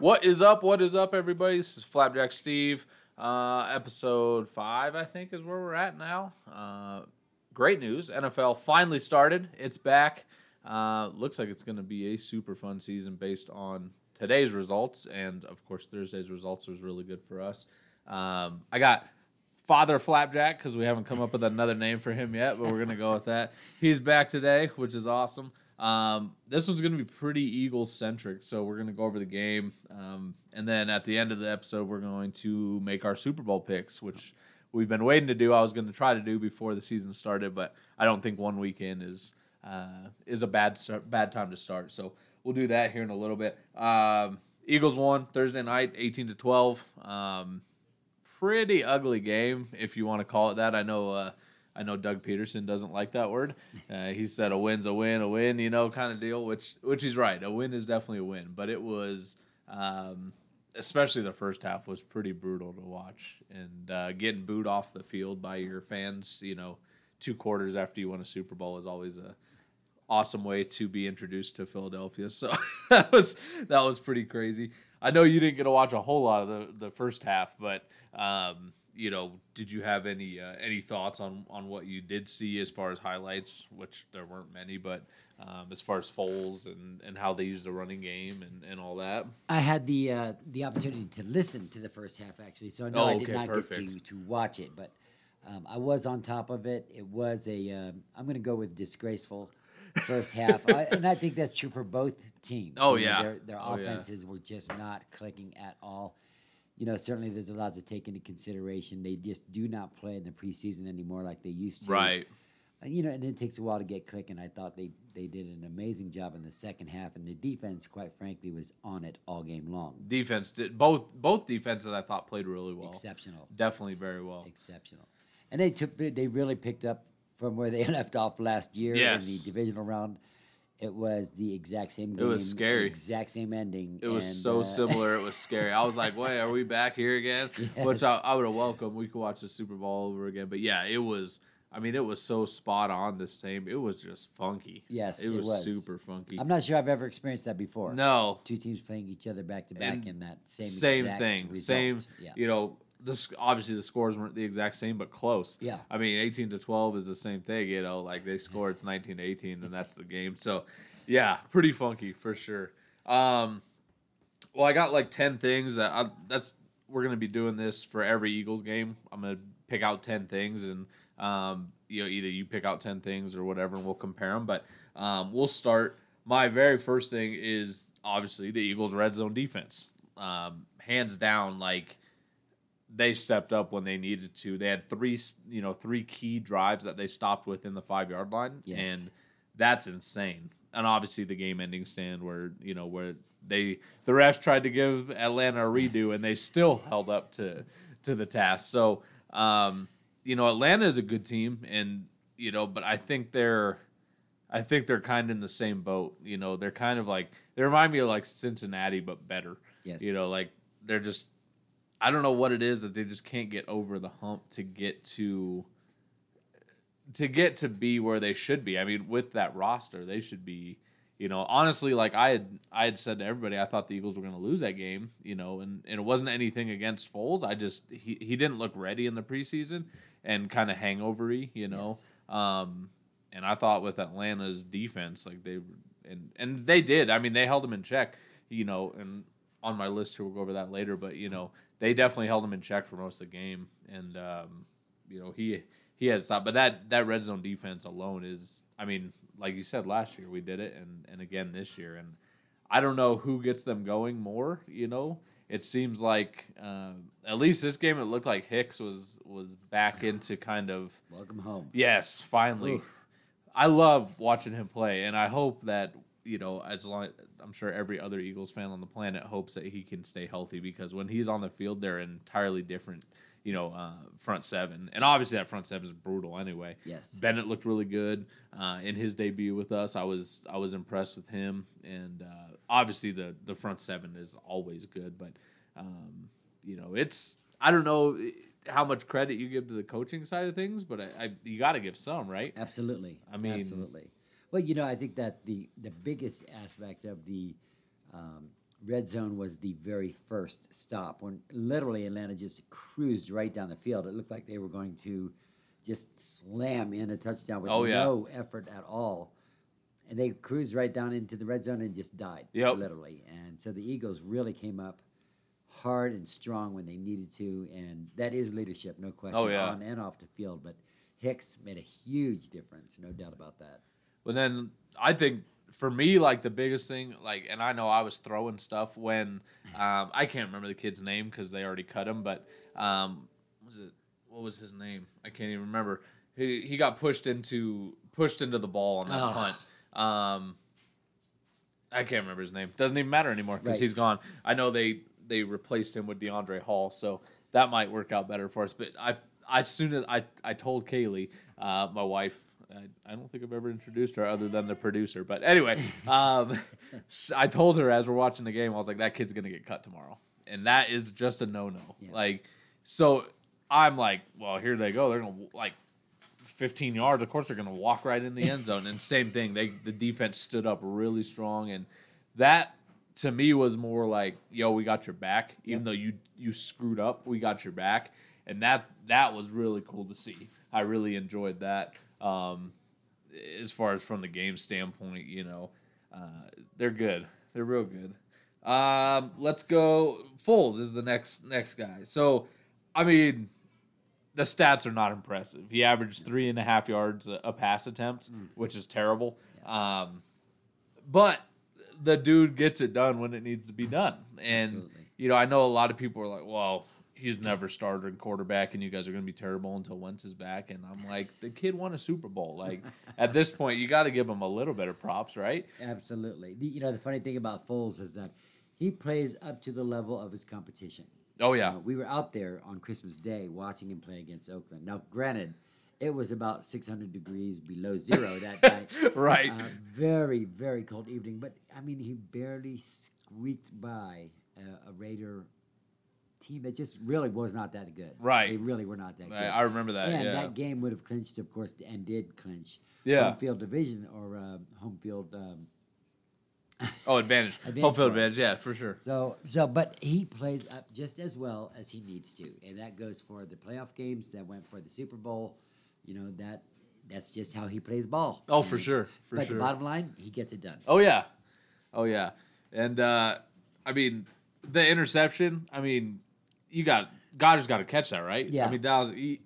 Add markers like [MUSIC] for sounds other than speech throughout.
What is up? What is up, everybody? This is Flapjack Steve. Uh, episode five, I think, is where we're at now. Uh, great news. NFL finally started. It's back. Uh, looks like it's going to be a super fun season based on today's results. And of course, Thursday's results was really good for us. Um, I got Father Flapjack because we haven't come up with another name for him yet, but we're going to go with that. He's back today, which is awesome. Um, this one's going to be pretty Eagles centric, so we're going to go over the game, um, and then at the end of the episode, we're going to make our Super Bowl picks, which we've been waiting to do. I was going to try to do before the season started, but I don't think one weekend is uh, is a bad start, bad time to start. So we'll do that here in a little bit. Um, Eagles won Thursday night, eighteen to twelve. Um, pretty ugly game, if you want to call it that. I know. Uh, I know Doug Pederson doesn't like that word. Uh, he said a win's a win, a win, you know, kind of deal. Which which he's right. A win is definitely a win, but it was, um, especially the first half, was pretty brutal to watch. And uh, getting booed off the field by your fans, you know, two quarters after you win a Super Bowl is always a awesome way to be introduced to Philadelphia. [LAUGHS] So that was that was pretty crazy. I know you didn't get to watch a whole lot of the, the first half, but um, you know, did you have any uh, any thoughts on on what you did see as far as highlights, which there weren't many, but um, as far as Foles and, and how they used the running game and, and all that? I had the uh, the opportunity to listen to the first half actually, so no, Oh, I did not perfect. get to to watch it, but um, I was on top of it. It was a um, I'm going to go with disgraceful first half, I, and I think that's true for both teams. Oh, You know, yeah. their their Oh, yeah. offenses were just not clicking at all. You know, certainly there's a lot to take into consideration. They just do not play in the preseason anymore like they used to. Right. You know, and it takes a while to get clicking. I thought they, they did an amazing job in the second half, and the defense, quite frankly, was on it all game long. Defense did both both defenses I thought played really well. Exceptional, Definitely very well. exceptional, and they took they really picked up from where they [LAUGHS] left off last year in the divisional round. It was the exact same game. It was scary. Exact same ending. It was and, so uh, similar. It was [LAUGHS] scary. I was like, "Wait, are we back here again?" [LAUGHS] Which I, I would have welcomed. We could watch the Super Bowl over again. But yeah, it was. I mean, it was so spot on. The same. It was just funky. Yes, it it was, was. super funky. I'm not sure I've ever experienced that before. no, Two teams playing each other back to back in that same same thing. result. Same. Yeah. You know, this obviously the scores weren't the exact same, but close. Yeah. I mean, eighteen to twelve is the same thing. You know, like they score it's nineteen to eighteen, and that's the game. So, yeah, pretty funky for sure. Um, well, I got like ten things that I, that's we're gonna be doing this for every Eagles game. I'm gonna pick out ten things, and um, you know, either you pick out ten things or whatever, and we'll compare them. But um, we'll start. My very first thing is obviously the Eagles' red zone defense. Um, hands down, like they stepped up when they needed to. They had three, you know, three key drives that they stopped within the five yard line, Yes. and that's insane. And obviously the game ending stand where you know where they the refs tried to give Atlanta a redo and they still held up to to the task. So um, you know Atlanta is a good team, and you know, but I think they're I think they're kind of in the same boat. You know, they're kind of like they remind me of like Cincinnati, but better. Yes. You know, like they're just I don't know what it is that they just can't get over the hump to get to to get to be where they should be. I mean, with that roster, they should be, you know, honestly, like I had I had said to everybody, I thought the Eagles were going to lose that game, you know, and, and it wasn't anything against Foles. I just he, he didn't look ready in the preseason and kind of hangovery, you know. Yes. Um, and I thought with Atlanta's defense, like they and and they did. I mean, they held them in check, you know. And on my list here, we'll go over that later. But you know, they definitely held him in check for most of the game, and um, you know he he had stopped. But that that red zone defense alone is, I mean, like you said last year, we did it, and and again this year, and I don't know who gets them going more. You know, it seems like uh, at least this game, it looked like Hicks was was back into kind of Welcome home. Yes, finally. Oof. I love watching him play, and I hope that you know, as long I'm sure every other Eagles fan on the planet hopes that he can stay healthy because when he's on the field, they're entirely different. You know, uh, front seven, and obviously that front seven is brutal anyway. Yes. Bennett looked really good uh, in his debut with us. I was I was impressed with him, and uh, obviously the the front seven is always good. But um, you know, it's I don't know how much credit you give to the coaching side of things, but I, I you got to give some, right? Absolutely. I mean- absolutely. Well, you know, I think that the the biggest aspect of the um, red zone was the very first stop when literally Atlanta just cruised right down the field. It looked like they were going to just slam in a touchdown with Oh, yeah. no effort at all. And they cruised right down into the red zone and just died, Yep. literally. And so the Eagles really came up hard and strong when they needed to, and that is leadership, no question, Oh, yeah. on and off the field. But Hicks made a huge difference, no doubt about that. But then I think for me, like the biggest thing, like, and I know I was throwing stuff when um, I can't remember the kid's name because they already cut him, but um, was it what was his name? I can't even remember. He he got pushed into pushed into the ball on that Oh. punt. Um, I can't remember his name. Doesn't even matter anymore because Right. he's gone. I know they they replaced him with DeAndre Hall, so that might work out better for us. But I I soon as I I told Kaylee, uh, my wife. I, I don't think I've ever introduced her other than the producer. But anyway, [LAUGHS] um, I told her as we're watching the game, I was like, that kid's gonna get cut tomorrow, and that is just a no no. Yeah. Like, so I'm like, well, here they go. They're gonna like 15 yards. Of course, they're going to walk right in the end zone. And same thing, they the defense stood up really strong, and that to me was more like, yo, we got your back. Even Yep. though you you screwed up, we got your back, and that that was really cool to see. I really enjoyed that. Um, as far as from the game standpoint, you know, uh, they're good. They're real good. Um, let's go. Foles is the next next guy. So, I mean, the stats are not impressive. He averaged three and a half yards a, a pass attempt, which is terrible. Um, but the dude gets it done when it needs to be done. And Absolutely. you know, I know a lot of people are like, "Well, he's never started quarterback, and you guys are going to be terrible until Wentz is back." And I'm like, the kid won a Super Bowl. Like [LAUGHS] at this point, you got to give him a little bit of props, right? Absolutely. The, you know, the funny thing about Foles is that he plays up to the level of his competition. Oh You yeah, know, we were out there on Christmas Day watching him play against Oakland. Now, granted, it was about 600 degrees below zero that [LAUGHS] night. right. Uh, very, very cold evening. But, I mean, he barely squeaked by uh, a Raider team that just really was not that good. Right. They really were not that good. I, I remember that. and yeah. that game would have clinched, of course, and did clinch Yeah. home field division or uh, home field. Um, oh, advantage. Advantage [LAUGHS] Home field advantage. Yeah, for sure. so, so, but he plays up just as well as he needs to, and that goes for the playoff games that went for the Super Bowl. You know that that's just how he plays ball. Oh, for sure. For but sure. the bottom line, he gets it done. Oh yeah, oh yeah, and uh, I mean the interception. I mean, you got Goedert's got to catch that, right? Yeah. I mean that was he,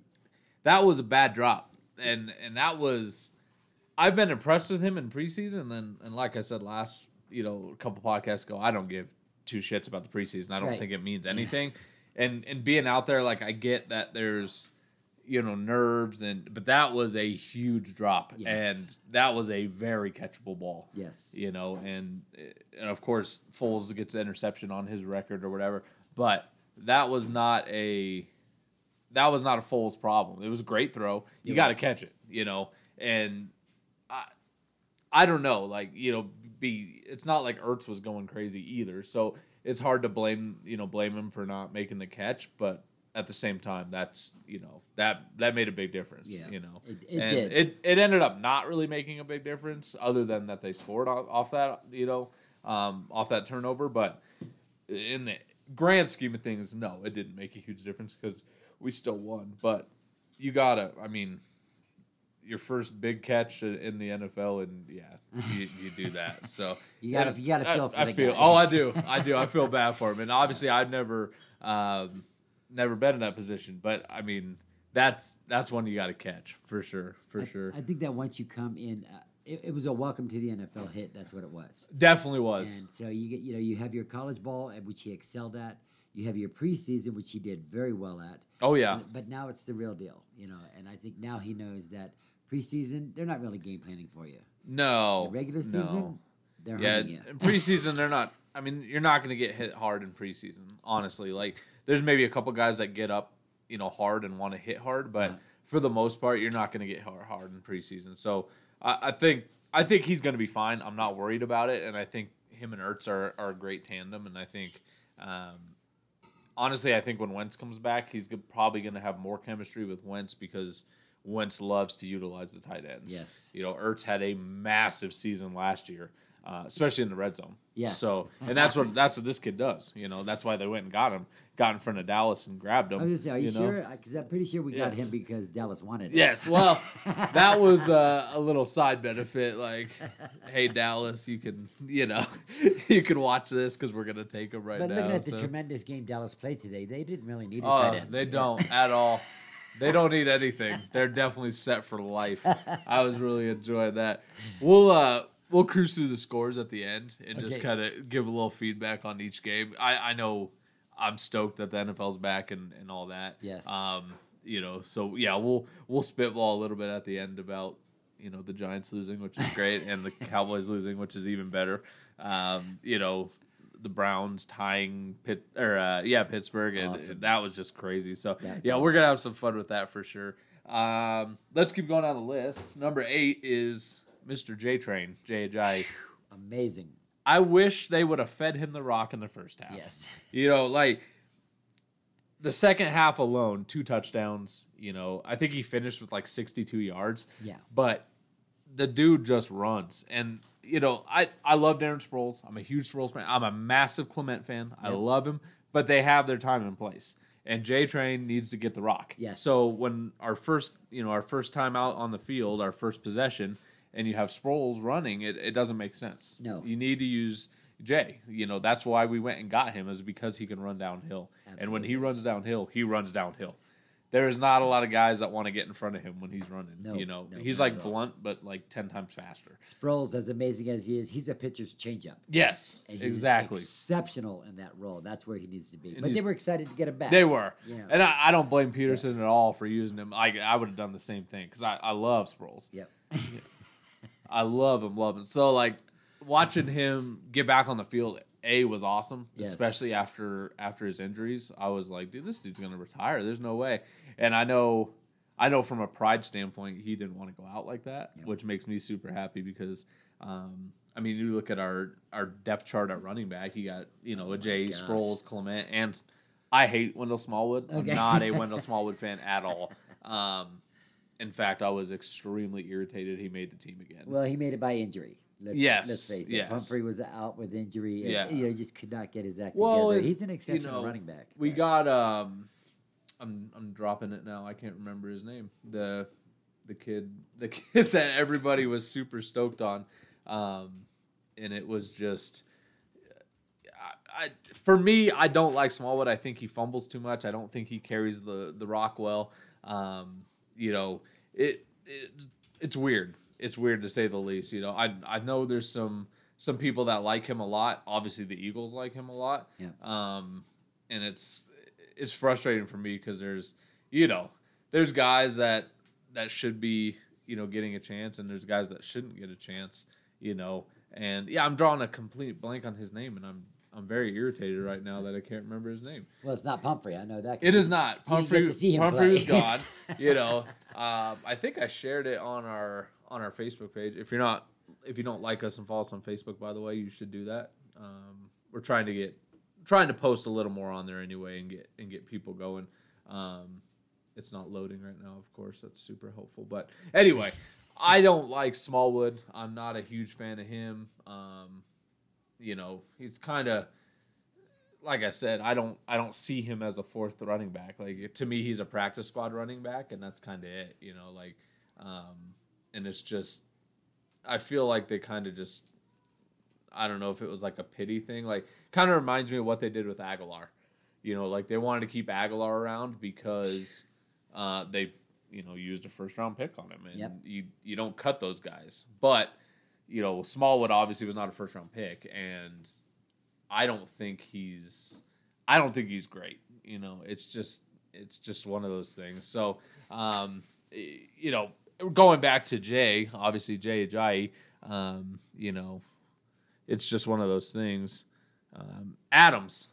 that was a bad drop, and and that was. I've been impressed with him in preseason, and and like I said last, you know, a couple podcasts ago, I don't give two shits about the preseason. I don't Right. think it means anything, and and being out there, like I get that there's. You know nerves and but that was a huge drop Yes. and that was a very catchable ball Yes. you know, and and of course Foles gets the interception on his record or whatever. But that was not a that was not a Foles problem. It was a great throw. You got to catch it, you know. And I I don't know, like you know, be it's not like Ertz was going crazy either. So it's hard to blame you know blame him for not making the catch, but at the same time, that's you know that that made a big difference. Yeah, you know, it- it And did. It it ended up not really making a big difference, other than that they scored off, off that you know um, off that turnover. But in the grand scheme of things, no, it didn't make a huge difference because we still won. But you gotta, I mean, your first big catch in the NFL, and yeah, you, you do that. [LAUGHS] So You gotta- you gotta I- feel for I the feel. guy. Oh, I do. I do. I feel [LAUGHS] bad for him, and obviously, I've never, um, never been in that position. But I mean, that's that's one you got to catch for sure, for I, sure. I think that once you come in, uh, it, it was a welcome to the NFL hit. That's what it was. Definitely was. And so you get, you know, you have your college ball, at which he excelled at. You have your preseason, which he did very well at. oh yeah, But- But now it's the real deal, you know. And I think now he knows that preseason, they're not really game planning for you. no The regular no. season, they're Yeah, you. in preseason they're not. I mean, you're not going to get hit hard in preseason. Honestly, like there's maybe a couple guys that get up, you know, hard and want to hit hard, but Right. for the most part, you're not going to get hard, hard in preseason. So I, I think I think he's going to be fine. I'm not worried about it, and I think him and Ertz are, are a great tandem. And I think, um, honestly, I think when Wentz comes back, he's probably going to have more chemistry with Wentz because Wentz loves to utilize the tight ends. Yes. You know, Ertz had a massive season last year. Uh, especially in the red zone. Yes. So, and that's what that's what this kid does. You know, that's why they went and got him, got in front of Dallas and grabbed him. I was gonna say, are you, know? sure? Because I'm pretty sure we got him because Dallas wanted it. Yes. Well, [LAUGHS] that was uh, a little side benefit. Like, hey Dallas, you can you know [LAUGHS] you can watch this because we're gonna take him right But now. looking at the tremendous game Dallas played today, they didn't really need a Oh, tight end. they don't at all. They don't need anything. [LAUGHS] They're definitely set for life. I was really enjoying that. We'll uh we'll cruise through the scores at the end and just kind of give a little feedback on each game. I I know I'm stoked that the NFL's back and and all that. Yes. Um, you know, so yeah, we'll we'll spitball a little bit at the end about you know the Giants losing, which is great, and the [LAUGHS] Cowboys losing, which is even better. Um, you know, the Browns tying Pitt or uh, yeah Pittsburgh, and Awesome. that was just crazy. So That's yeah, we're gonna have some fun with that for sure. Um, let's keep going down the list. Number eight is Mr. J Train, Jay Ajayi. Amazing. I wish they would have fed him the rock in the first half. Yes. [LAUGHS] You know, like the second half alone, two touchdowns. You know, I think he finished with like 62 yards. Yeah. But the dude just runs. And, you know, I, I love Darren Sproles. I'm a huge Sproles fan. I'm a massive Clement fan. I love him. But they have their time and place. And J Train needs to get the rock. Yes. So when our first, you know, our first time out on the field, our first possession, and you have Sproles running, it, it doesn't make sense. No. You need to use Jay. You know, that's why we went and got him, is because he can run downhill. And when he runs downhill, he runs downhill. There is not a lot of guys that want to get in front of him when he's running. No, you know, no, he's like blunt, but like 10 times faster. Sproles, as amazing as he is, he's a pitcher's changeup. Yes, And he's exactly. exceptional in that role. That's where he needs to be. And But they were excited to get him back. They were. Yeah. And I, I don't blame Pederson at all for using him. I, I would have done the same thing because I, I love Sproles. Yep. [LAUGHS] I love him, love him. So like watching him get back on the field, a was awesome, Yes. especially after after his injuries. I was like, dude, this dude's gonna retire. There's no way. And I know, I know from a pride standpoint, he didn't want to go out like that, Yep. which makes me super happy because. Um, I mean, you look at our our depth chart at running back. You got you know a Jay Oh. Sproles, Clement, and I hate Wendell Smallwood. Okay. I'm not a [LAUGHS] Wendell Smallwood fan at all. Um, in fact, I was extremely irritated he made the team again. Well, he made it by injury. Let's, Yes, Let's face it. yes. Humphrey was out with injury. And, Yeah. You know, he just could not get his act Well, together. it- He's an exceptional know, running back. we but- got um, I'm I'm dropping it now. I can't remember his name. The the kid [LAUGHS] the kid that everybody was super stoked on, um, and it was just. I, I, for me, I don't like Smallwood. I think he fumbles too much. I don't think he carries the the rock well. Um, you know, it, it it's weird. It's weird to say the least. You know, I I know there's some some people that like him a lot. Obviously, the Eagles like him a lot. Yeah. Um, and it's it's frustrating for me because there's you know there's guys that that should be you know getting a chance and there's guys that shouldn't get a chance. You know, and yeah, I'm drawing a complete blank on his name, and I'm I'm very irritated right now that I can't remember his name. Well, it's not Pumphrey. I know that. It is not. You didn't get Pumphrey, to see him Pumphrey was gone. You [LAUGHS] know, um, I think I shared it on our on our Facebook page. If you're not, if you don't like us and follow us on Facebook, by the way, you should do that. Um, we're trying to get, trying to post a little more on there anyway, and get and get people going. Um, it's not loading right now, of course. That's super helpful. But anyway, I don't like Smallwood. I'm not a huge fan of him. Um, you know, he's kind of like I said, I don't I don't see him as a fourth running back. Like to me, he's a practice squad running back, and that's kind of it. You know, like, um, and it's just I feel like they kind of just I don't know if it was like a pity thing. Like, kind of reminds me of what they did with Agholor. You know, like they wanted to keep Agholor around because uh, they you know used a first round pick on him, and Yep. you you don't cut those guys, but. You know, Smallwood obviously was not a first round pick, and I don't think he's I don't think he's great. You know, it's just it's just one of those things. So, um, you know, going back to Jay, obviously Jay Ajayi, um, you know, it's just one of those things. Um, Adams,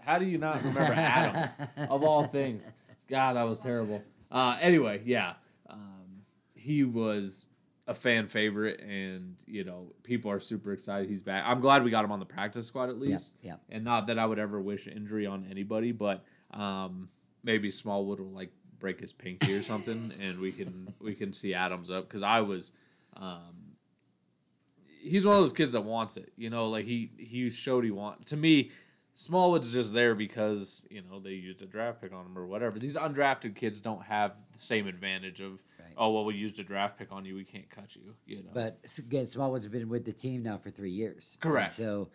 how do you not remember [LAUGHS] Adams of all things? God, that was terrible. Uh, anyway, yeah, um, he was a fan favorite, and you know, people are super excited he's back. I'm glad we got him on the practice squad at Yeah, least yeah. and not that I would ever wish injury on anybody, but um, maybe Smallwood will like break his pinky or something, [LAUGHS] and we can we can see Adams up because I was, um, he's one of those kids that wants it. You know, like he he showed he want. To me, Smallwood's just there because you know they used a draft pick on him or whatever. These undrafted kids don't have the same advantage of Right. oh well we used a draft pick on you we can't cut you. You know. But again, Smallwood's been with the team now for three years. And Correct. so,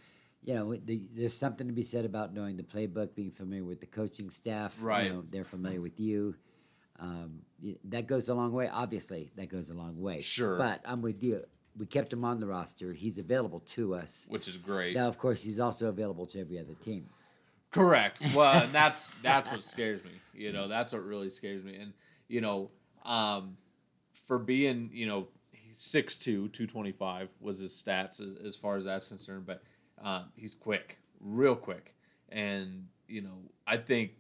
you know, the, there's something to be said about knowing the playbook, being familiar with the coaching staff. Right. You know, they're familiar with you. Um, that goes a long way. Obviously, that goes a long way. Sure. But I'm with you. We kept him on the roster. He's available to us. which is great. Now, of course, he's also available to every other team. Correct. Well, and [LAUGHS] that's that's what scares me. You know, that's what really scares me. And you know, um, for being you know 6'2", 225 was his stats as, as far as that's concerned. But um, he's quick, real quick, and you know, I think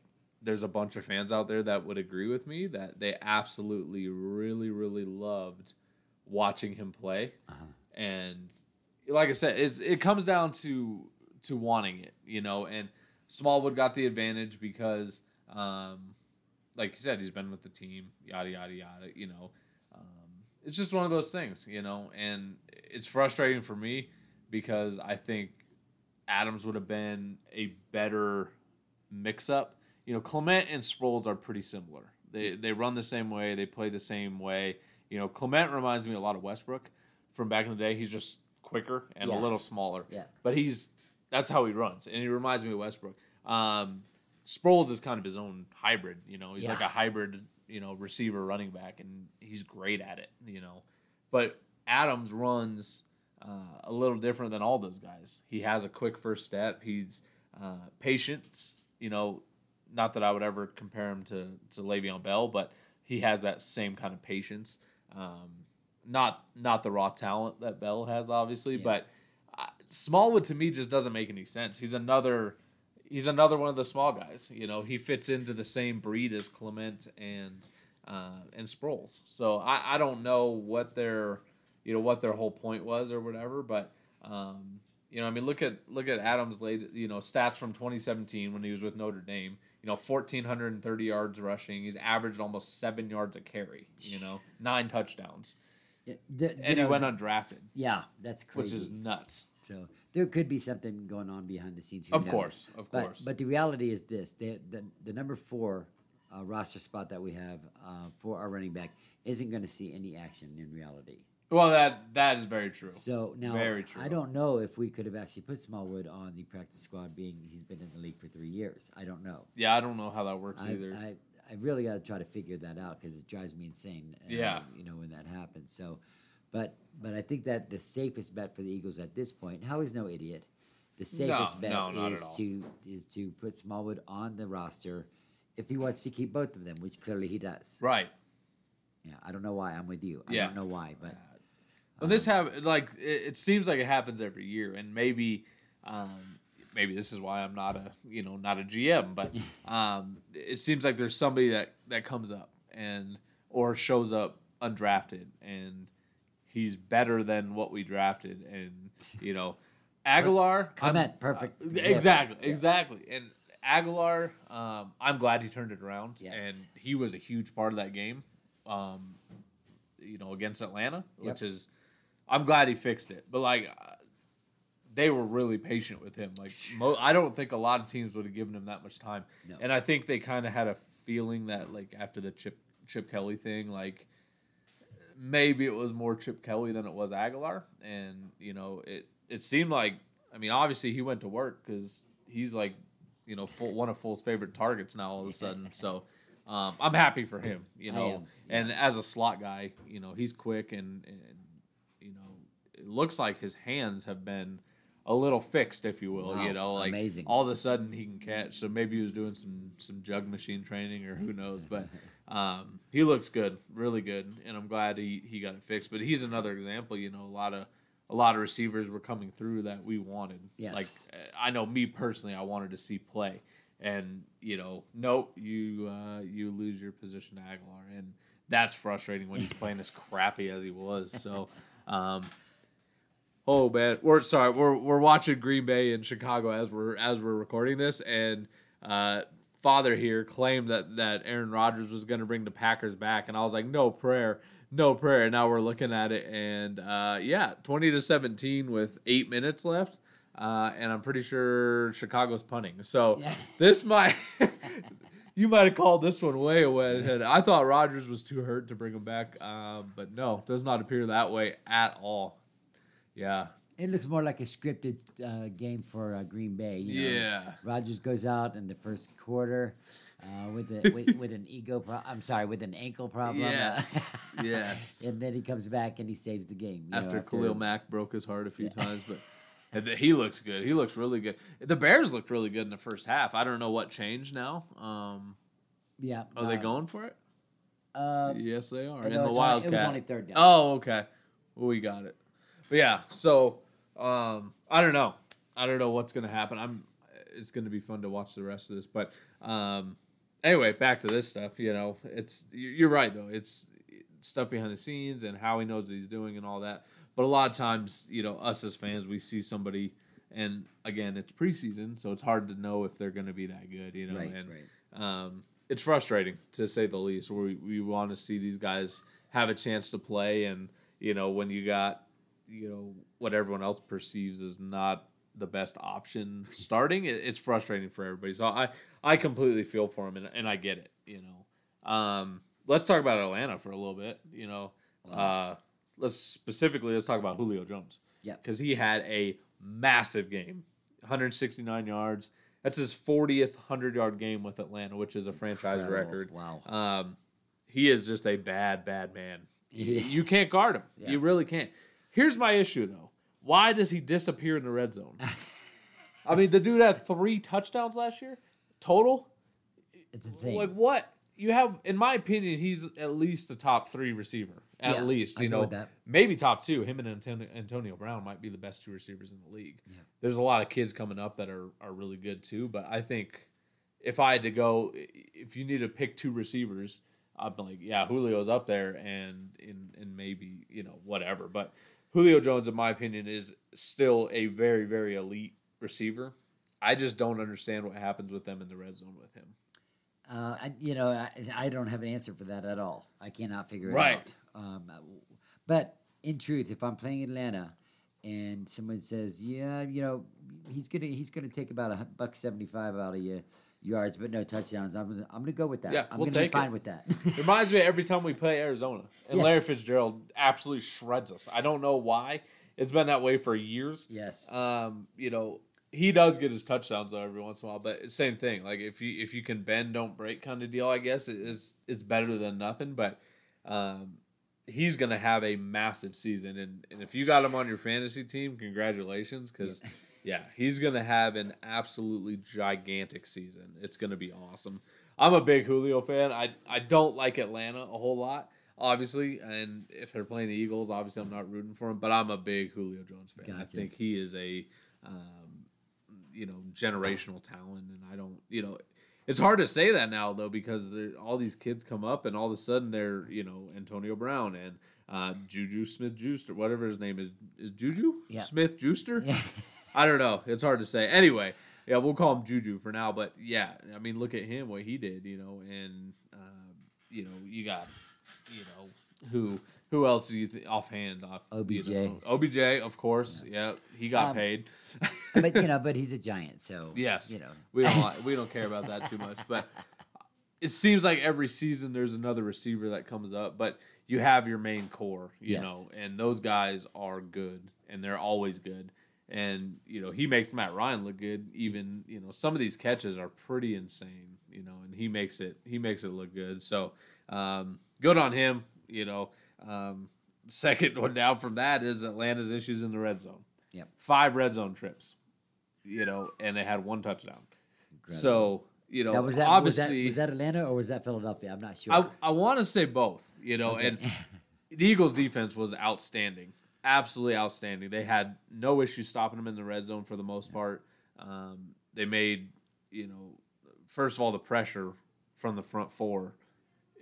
there's a bunch of fans out there that would agree with me that they absolutely, really, really loved watching him play. Uh-huh. And like I said, it's, it comes down to to wanting it, you know. And Smallwood got the advantage because, um, like you said, he's been with the team, yada yada yada. You know, it's just one of those things, you know. And it's frustrating for me because I think Adams would have been a better mix up. You know, Clement and Sproles are pretty similar. They they run the same way, they play the same way. You know, Clement reminds me a lot of Westbrook from back in the day. He's just quicker and Yeah. a little smaller. Yeah. But he's that's how he runs, and he reminds me of Westbrook. Um, Sproles is kind of his own hybrid. You know, he's like a hybrid, you know, receiver running back, and he's great at it. You know, but Adams runs uh, a little different than all those guys. He has a quick first step. He's uh, patient. You know, not that I would ever compare him to to Le'Veon Bell, but he has that same kind of patience. Um, not not the raw talent that Bell has, obviously, Yeah. but uh, Smallwood to me just doesn't make any sense. He's another he's another one of the small guys. You know, he fits into the same breed as Clement and uh, and Sproles. So I, I don't know what their you know what their whole point was or whatever, but um, you know, I mean, look at look at Adams' late you know stats from 2017 when he was with Notre Dame. You know, 1,430 yards rushing. He's averaged almost seven yards a carry. You know, nine touchdowns, Yeah, the- and he went undrafted, Yeah, that's crazy. which is nuts. So there could be something going on behind the scenes. Of knows? course, of But course. but the reality is this: the the, the number four uh, roster spot that we have uh, for our running back isn't going to see any action in reality. Well, that that is very true. So now Very true. I don't know if we could have actually put Smallwood on the practice squad, being he's been in the league for three years. I don't know. Yeah, I don't know how that works I, either. I, I really got to try to figure that out because it drives me insane. uh, Yeah. you know when that happens. So, but but I think that the safest bet for the Eagles at this point, Howie's no idiot. The safest bet no, is to is to put Smallwood on the roster if he wants to keep both of them, which clearly he does. right. Yeah, I don't know why. I'm with you. I Yeah. don't know why, but But this have like it, it seems like it happens every year, and maybe, um, maybe this is why I'm not a you know not a GM, but [LAUGHS] um, it seems like there's somebody that that comes up and or shows up undrafted, and he's better than what we drafted, and you know, [LAUGHS] Agholor. I'm- perfect uh, exactly, Yeah. exactly, and. Agholor, um, I'm glad he turned it around, Yes. and he was a huge part of that game. Um, you know, against Atlanta, Yep. which is I'm glad he fixed it. But like uh, they were really patient with him. Like [SIGHS] mo- I don't think a lot of teams would have given him that much time. No. And I think they kind of had a feeling that like after the Chip Chip Kelly thing, like maybe it was more Chip Kelly than it was Agholor. And you know, it it seemed like I mean, obviously he went to work because he's like you know full, one of Foles' favorite targets now all of a sudden. So. Um, I'm happy for him, you know, and as a slot guy, you know, he's quick and, and you know, it looks like his hands have been a little fixed, if you will. Wow, you know, like amazing. all of a sudden he can catch. So maybe he was doing some some jug machine training or who knows. But [LAUGHS] um, he looks good, really good, and I'm glad he, he got it fixed. But he's another example. You know, a lot of a lot of receivers were coming through that we wanted. Yes. Like I know me personally, I wanted to see play. And you know, nope, you uh, you lose your position to Agholor, and that's frustrating when he's [LAUGHS] playing as crappy as he was. So, um, oh man, we're sorry, we're we're watching Green Bay in Chicago as we're as we're recording this, and uh, father here claimed that that Aaron Rodgers was going to bring the Packers back, and I was like, no prayer, no prayer. And now we're looking at it, and uh, yeah, twenty to seventeen with eight minutes left, uh, and I'm pretty sure Chicago's punting. So Yeah. [LAUGHS] this might. [LAUGHS] You might have called this one way ahead. I thought Rodgers was too hurt to bring him back, um, but no, does not appear that way at all. Yeah, It looks more like a scripted uh, game for uh, Green Bay. You know? yeah, Rodgers goes out in the first quarter uh, with, a, with with an ego. Pro- I'm sorry, with an ankle problem. uh, Yes. yes. [LAUGHS] and then he comes back and he saves the game. you know, after Khalil Mack broke his heart a few times, but he looks good. He looks really good. The Bears looked really good in the first half. I don't know what changed now. Um, Yeah. are they uh, going for it? Uh, yes, they are. no, in the only- Wildcat. it was only third down. Oh, okay. Well, we got it. But yeah, so um, I don't know. I don't know what's gonna happen. I'm. It's gonna be fun to watch the rest of this. But um, anyway, back to this stuff. You know, it's you- you're right though. It's stuff behind the scenes and how he knows what he's doing and all that. But a lot of times, you know, us as fans, we see somebody, and again, it's preseason, so it's hard to know if they're going to be that good. You know, right, and right. um, it's frustrating to say the least. We we want to see these guys have a chance to play, and you know when you got you know what everyone else perceives as not the best option starting, it, it's frustrating for everybody. So I I completely feel for him, and, and I get it. You know, um, let's talk about Atlanta for a little bit. You know, uh, let's specifically let's talk about Julio Jones. yeah because he had a massive game, 169 yards. That's his 40th 100 yard game with Atlanta, which is a franchise Incredible. record. Wow. Um, he is just a bad, bad man. Yeah. You can't guard him. Yeah. You really can't. Here's my issue though. Why does he disappear in the red zone? I mean, the dude had three touchdowns last year total. It's insane. Like what? You have, in my opinion, he's at least the top three receiver. At Yeah, least, you know, with that. maybe top two. Him and Antonio, Antonio Brown might be the best two receivers in the league. Yeah. There's a lot of kids coming up that are are really good too. But I think if I had to go, if you need to pick two receivers, I'm like, yeah, Julio's up there, and and and maybe you know whatever. But Julio Jones, in my opinion, is still a very very elite receiver. I just don't understand what happens with them in the red zone with him. Uh, I, you know, I, I don't have an answer for that at all. I cannot figure it Right. out. Um, but in truth, if I'm playing Atlanta and someone says, "Yeah, you know, he's gonna he's gonna take about a buck seventy five out of you yards, but no touchdowns," I'm gonna, I'm gonna go with that. Yeah, I'm we'll gonna be fine it. with that. [LAUGHS] Reminds me of every time we play Arizona, and Yeah. Larry Fitzgerald absolutely shreds us. I don't know why. It's been that way for years. yes. Um, you know, he does get his touchdowns though every once in a while, but same thing. Like if you if you can bend, don't break kind of deal. I guess it is it's better than nothing. But um, he's gonna have a massive season, and and if you got him on your fantasy team, congratulations, because [LAUGHS] yeah, he's gonna have an absolutely gigantic season. It's gonna be awesome. I'm a big Julio fan. I I don't like Atlanta a whole lot. Obviously, and if they're playing the Eagles, obviously I'm not rooting for him. But I'm a big Julio Jones fan. I think he is a, um, you know, generational talent, and I don't, you know, it's hard to say that now though because all these kids come up and all of a sudden they're, you know, Antonio Brown and uh, Juju Smith Juicer, whatever his name is, is Juju Yeah. Smith Juicer. Yeah. [LAUGHS] I don't know. It's hard to say. Anyway, yeah, we'll call him Juju for now. But yeah, I mean, look at him, what he did, you know, and uh, you know, you got, you know, who who else do you think offhand? Off, you OBJ. know, OBJ, of course. Yeah, he got Um, paid. [LAUGHS] but you know, but he's a giant, so [LAUGHS] yes, you know. we don't we don't care about that too much. But it seems like every season there's another receiver that comes up, but you have your main core, you Yes. know, and those guys are good and they're always good. And you know he makes Matt Ryan look good. Even you know some of these catches are pretty insane. You know, and he makes it he makes it look good. So um, good on him. You know, um, second [LAUGHS] one down from that is Atlanta's issues in the red zone. Yep. Five red zone trips. You know, and they had one touchdown. Incredible. So you know, Now, was that, was that obviously, was that Atlanta or was that Philadelphia? I'm not sure. I I want to say both. You know, Okay. and [LAUGHS] the Eagles' defense was outstanding, absolutely outstanding. They had no issue stopping them in the red zone for the most part. Um, they made, you know, first of all, the pressure from the front four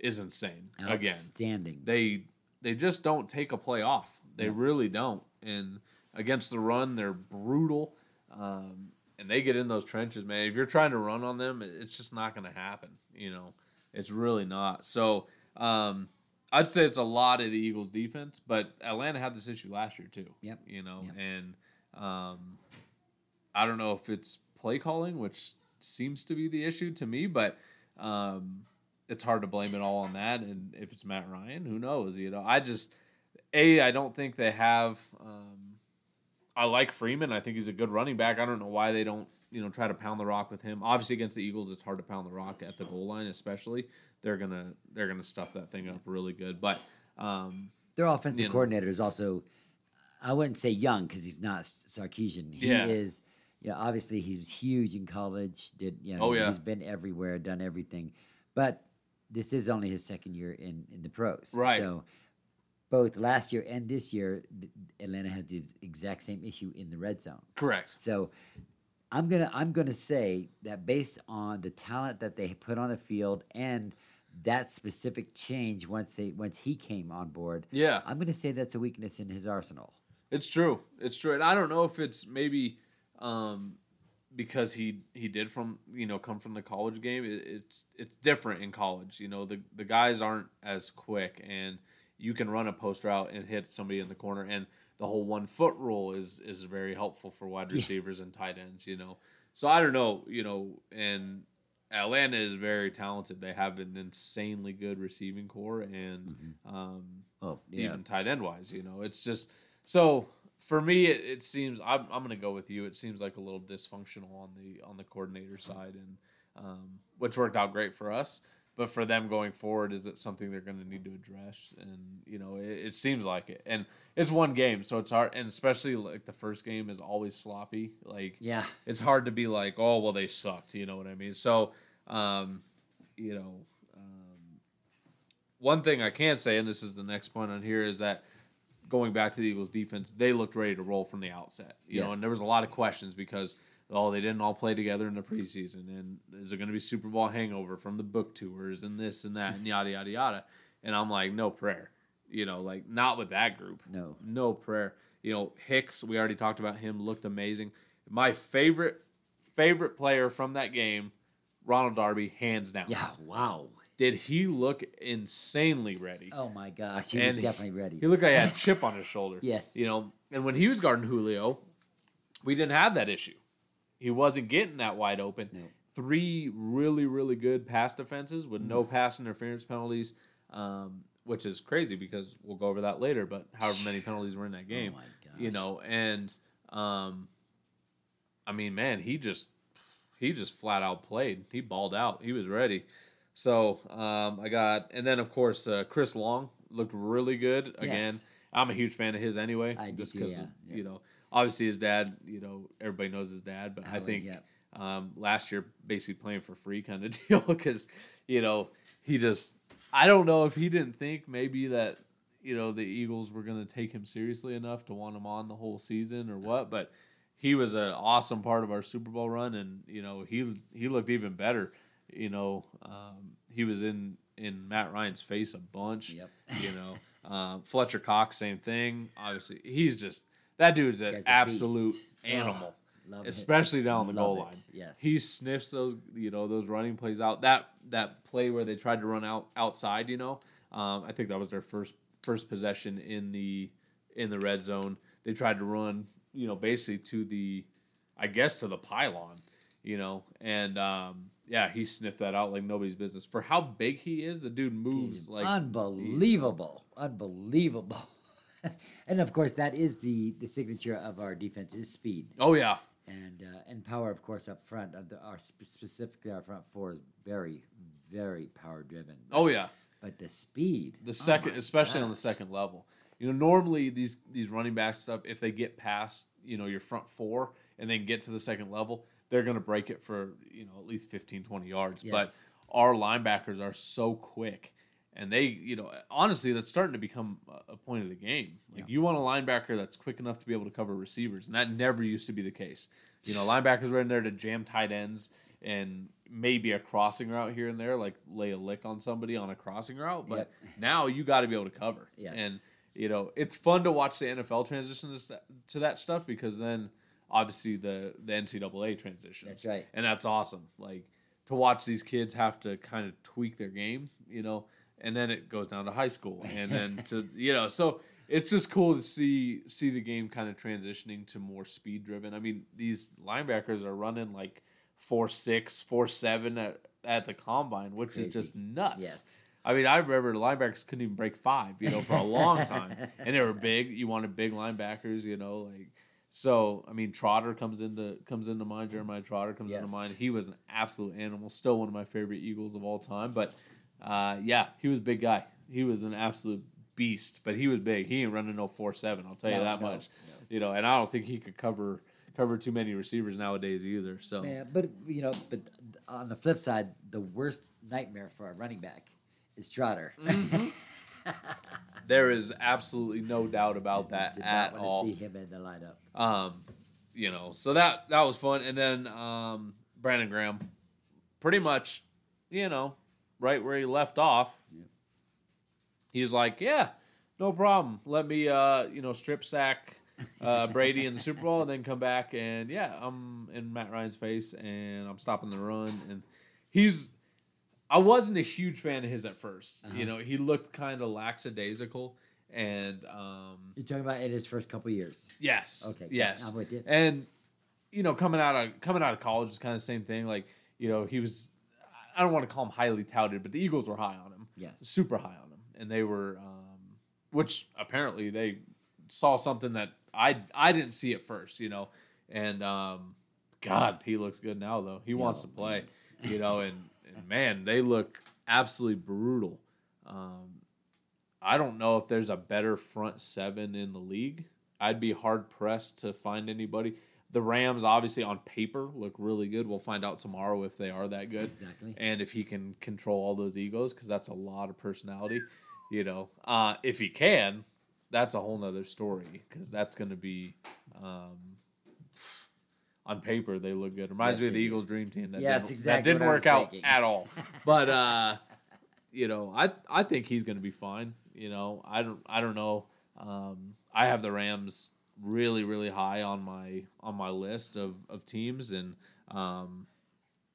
is insane. Again, Outstanding. they they just don't take a play off. They Yeah. really don't. And against the run, they're brutal. Um, and they get in those trenches, man. If you're trying to run on them, it's just not going to happen. You know, it's really not. So um, I'd say it's a lot of the Eagles' defense, but Atlanta had this issue last year too. Yep. You know, Yep. and um, I don't know if it's play calling, which seems to be the issue to me, but um, it's hard to blame it all on that. And if it's Matt Ryan, who knows? You know, I just a I don't think they have. Um, I like Freeman. I think he's a good running back. I don't know why they don't you know try to pound the rock with him. Obviously against the Eagles, it's hard to pound the rock at the goal line, especially. They're gonna they're gonna stuff that thing up really good, but. Um, Their offensive You know. coordinator is also, I wouldn't say young because he's not Sarkisian. He Yeah. is, you know, obviously he was huge in college. Did you know? Oh, yeah. He's been everywhere, done everything, but this is only his second year in in the pros. Right. So both last year and this year, Atlanta had the exact same issue in the red zone. correct. So I'm gonna I'm gonna say that based on the talent that they put on the field and that specific change once they once he came on board, Yeah. I'm gonna say that's a weakness in his arsenal. It's true. It's true. And I don't know if it's maybe um, because he he did from you know come from the college game. It, it's it's different in college. You know the the guys aren't as quick, and you can run a post route and hit somebody in the corner. And the whole one foot rule is is very helpful for wide Yeah. receivers and tight ends. You know, so I don't know. You know, and Atlanta is very talented. They have an insanely good receiving corps and. Um, Oh yeah, even tight end wise. You know, it's just so for me. It, it seems I'm, I'm going to go with you. It seems like a little dysfunctional on the on the coordinator side, and um, which worked out great for us. But for them going forward, is it something they're going to need to address? And you know, it, it seems like it. And it's one game, so it's hard. And especially like the first game is always sloppy. Like yeah. it's hard to be like, oh well, they sucked. You know what I mean? So, um, you know, um, one thing I can say, and this is the next point on here, is that going back to the Eagles' defense, they looked ready to roll from the outset. You know, and there was a lot of questions because oh, they didn't all play together in the preseason, and is it going to be Super Bowl hangover from the book tours and this and that and yada yada yada? And I'm like, no prayer. You know, like not with that group No. no prayer. You know, Hicks, we already talked about him, looked amazing. My favorite favorite player from that game, Ronald Darby, hands down. Yeah. Wow. Did he look insanely ready? Oh my gosh, he was definitely ready. He looked like he had a chip on his shoulder. [LAUGHS] Yes. You know, and when he was guarding Julio, we didn't have that issue. He wasn't getting that wide open. No. Three really, really good pass defenses with Mm. no pass interference penalties, um, which is crazy because we'll go over that later. But however many penalties were in that [SIGHS] game, Oh my gosh. you know, and um, I mean, man, he just he just flat out played. He balled out. He was ready. So um, I got, and then of course uh, Chris Long looked really good again. Yes. I'm a huge fan of his anyway, I just because yeah, yeah. you know, obviously his dad. You know, everybody knows his dad, but I Oh, think um, last year basically playing for free kind of [LAUGHS] deal because you know he just I don't know if he didn't think maybe that you know the Eagles were going to take him seriously enough to want him on the whole season or what, but he was an awesome part of our Super Bowl run, and you know he he looked even better. You know, um, he was in in Matt Ryan's face a bunch. Yep. You know, um, Fletcher Cox, same thing. Obviously, he's just that dude's an absolute animal Oh, love it. especially down the Love goal it. line. Yes. He sniffs those, you know, those running plays out. That that play where they tried to run out outside, you know, um, I think that was their first first possession in the in the red zone. They tried to run, you know, basically to the, I guess to the pylon, you know, and um, yeah, he sniffed that out like nobody's business. For how big he is, the dude moves He's like unbelievable, unbelievable. [LAUGHS] and of course, that is the the signature of our defense is speed oh yeah, and uh, and power. Of course, up front, the, our specifically our front four is very very power driven. oh yeah. but the speed, The oh second, my especially on the second level. You know, normally these these running back stuff, if they get past you know your front four and then get to the second level, they're going to break it for you know at least 15, 20 yards. Yes. But our linebackers are so quick, and they you know honestly that's starting to become a- point of the game. Like Yeah. you want a linebacker that's quick enough to be able to cover receivers, and that never used to be the case. You know, linebackers were in there to jam tight ends and maybe a crossing route here and there, like lay a lick on somebody on a crossing route. But Yep. now you got to be able to cover. Yes. And you know, it's fun to watch the NFL transition to to that stuff because then obviously the the NCAA transitions. That's right. And that's awesome. Like to watch these kids have to kind of tweak their game, you know, and then it goes down to high school, and then to [LAUGHS] you know, so it's just cool to see see the game kind of transitioning to more speed driven. I mean, these linebackers are running like four six, four seven at, at the combine, which Crazy. is just nuts. Yes. I mean, I remember linebackers couldn't even break five, you know, for a long time, and they were big. You wanted big linebackers, you know, like so. I mean, Trotter comes into comes into mind. Jeremiah Trotter comes into mind. He was an absolute animal. Still one of my favorite Eagles of all time. But uh, yeah, he was a big guy. He was an absolute beast. But he was big. He ain't running no four seven. I'll tell you that no, much. You know, and I don't think he could cover cover too many receivers nowadays either. So Man, but you know, but on the flip side, the worst nightmare for a running back is Trotter. Mm-hmm. [LAUGHS] there is absolutely no doubt about that at all. see him in the lineup. Um, you know, so that that was fun. And then um, Brandon Graham, pretty much, you know, right where he left off. Yep. He was like, "Yeah, no problem. Let me, uh, you know, strip sack uh, Brady in the Super Bowl, and then come back and yeah, I'm in Matt Ryan's face, and I'm stopping the run." And he's, I wasn't a huge fan of his at 1st You Uh-huh. know, he looked kind of lackadaisical, and um, You're talking about in his first couple years. Yes. Okay. Yes. I'm with you. And you know, coming out of coming out of college is kind of the same thing. Like you know, he was. I don't want to call him highly touted, but the Eagles were high on him. Yes. Super high on him, and they were, um, which apparently they saw something that I I didn't see at first. You know, and um, God, he looks good now though. He wants to Yeah, play. You know, and, and man, they look absolutely brutal. Um, I don't know if there's a better front seven in the league. I'd be hard pressed to find anybody. The Rams, obviously, on paper, look really good. We'll find out tomorrow if they are that good Exactly. and if he can control all those egos, because that's a lot of personality. You know, uh, if he can, that's a whole nother story. Because that's going to be, um, on paper, they look good. Reminds Yes, me of the. Eagles' dream team. That Yes, didn't, exactly That didn't what I was work out thinking. at all. [LAUGHS] But uh, you know, I I think he's going to be fine. You know, I don't I don't know. Um, I have the Rams really really high on my on my list of of teams, and um,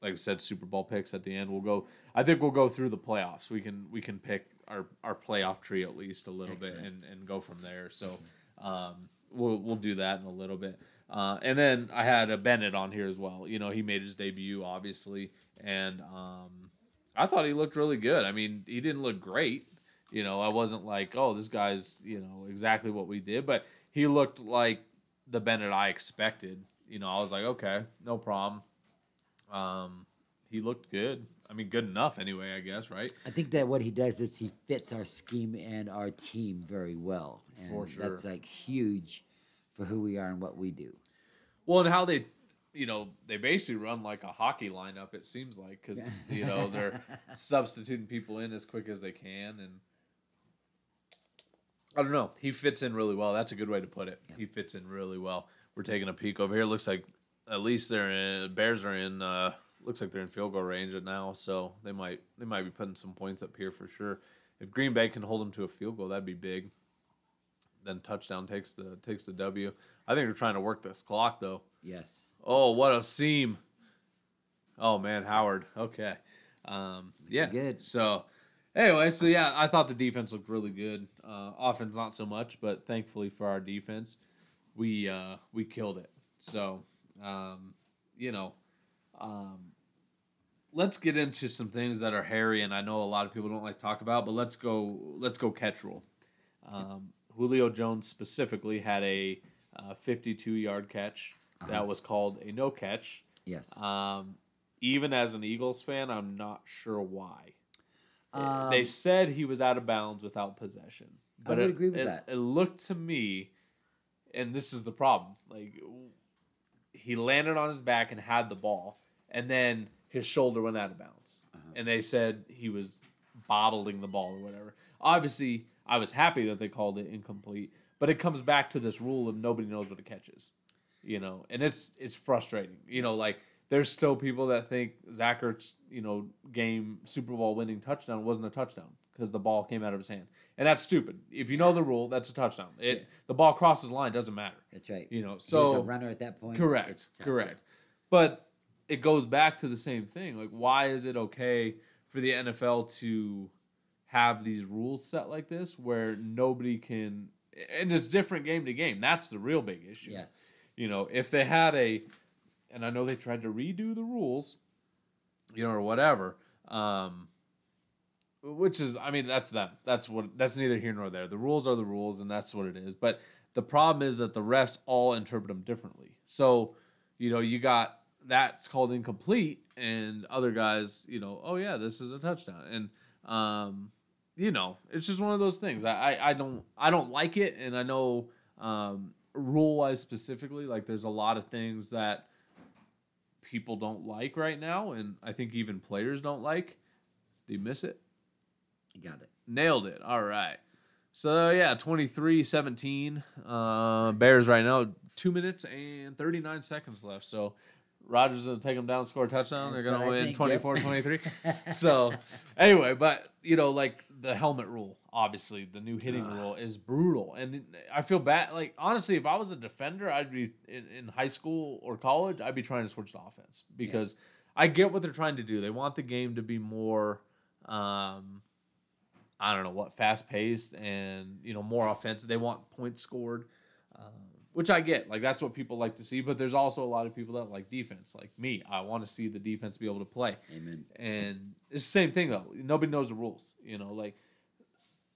like I said, Super Bowl picks at the end. We'll go. I think we'll go through the playoffs. We can we can pick our our playoff tree at least a little bit and and go from there. So. Um, we'll we'll do that in a little bit. Uh, and then I had a Bennett on here as well. You know, he made his debut obviously, and um, I thought he looked really good. I mean, he didn't look great. You know, I wasn't like, oh, this guy's you know exactly what we did, but he looked like the Bennett I expected. You know, I was like, okay, no problem. Um, he looked good. I mean, good enough anyway, I guess, right? I think that what he does is he fits our scheme and our team very well. And For That's like huge for who we are and what we do. Well, and how they, you know, they basically run like a hockey lineup. It seems like because [LAUGHS] you know they're substituting people in as quick as they can, and I don't know. He fits in really well. That's a good way to put it. He fits in really well. We're taking a peek over here. Looks like at least they're in. Bears are in. Uh, looks like they're in field goal range now, so they might they might be putting some points up here for sure. If Green Bay can hold them to a field goal, that'd be big. Then touchdown takes the takes the W. I think they're trying to work this clock though. Yes. Oh, what a seam! Oh man, Howard. Okay, um, yeah. good. So, anyway, so yeah, I thought the defense looked really good. Uh, offense not so much, but thankfully for our defense, we uh, we killed it. So, um, you know, um, let's get into some things that are hairy, and I know a lot of people don't like to talk about, but let's go. Let's go catch rule. Um, Julio Jones specifically had a uh, 52 yard catch Uh-huh. that was called a no catch. Yes. Um, even as an Eagles fan, I'm not sure why. Um, they said he was out of bounds without possession. But I would it, agree with it- that. It looked to me, and this is the problem. Like he landed on his back and had the ball, and then his shoulder went out of bounds, Uh-huh. and they said he was bobbling the ball or whatever. Obviously, I was happy that they called it incomplete, but it comes back to this rule of nobody knows what a catch is, you know, and it's it's frustrating. You know, like there's still people that think Zach Ertz, you know, game Super Bowl winning touchdown wasn't a touchdown because the ball came out of his hand, and that's stupid. If you know the rule, that's a touchdown. It Yeah. the ball crosses the line doesn't matter. That's right. You know, so he's a runner at that point. Correct. Correct. But it goes back to the same thing. Like, why is it okay for the NFL to have these rules set like this where nobody can and it's different game to game. That's the real big issue. Yes. You know, if they had a and I know they tried to redo the rules, you know, or whatever. Um which is I mean, that's them. That's what that's neither here nor there. The rules are the rules and that's what it is. But the problem is that the refs all interpret them differently. So, you know, you got that's called incomplete, and other guys, you know, oh yeah, this is a touchdown, and um, you know, it's just one of those things. I I, I don't I don't like it, and I know um, rule wise specifically, like there's a lot of things that people don't like right now, and I think even players don't like. Do you miss it? You got it. Nailed it. All right. So yeah, 23-17. Uh, Bears right now, two minutes and 39 seconds left. So Rodgers going to take them down, score a touchdown. That's They're going to win think, 24 yep. 23. [LAUGHS] so anyway, but you know, like the helmet rule, obviously the new hitting Ugh. rule is brutal, and I feel bad. Like honestly, if I was a defender, I'd be in, in high school or college, I'd be trying to switch to offense because I get what they're trying to do. They want the game to be more. Um, I don't know what fast paced and you know more offensive. They want points scored, um, which I get. Like that's what people like to see. But there's also a lot of people that like defense, like me. I want to see the defense be able to play. Amen. And it's the same thing though. Nobody knows the rules. You know, like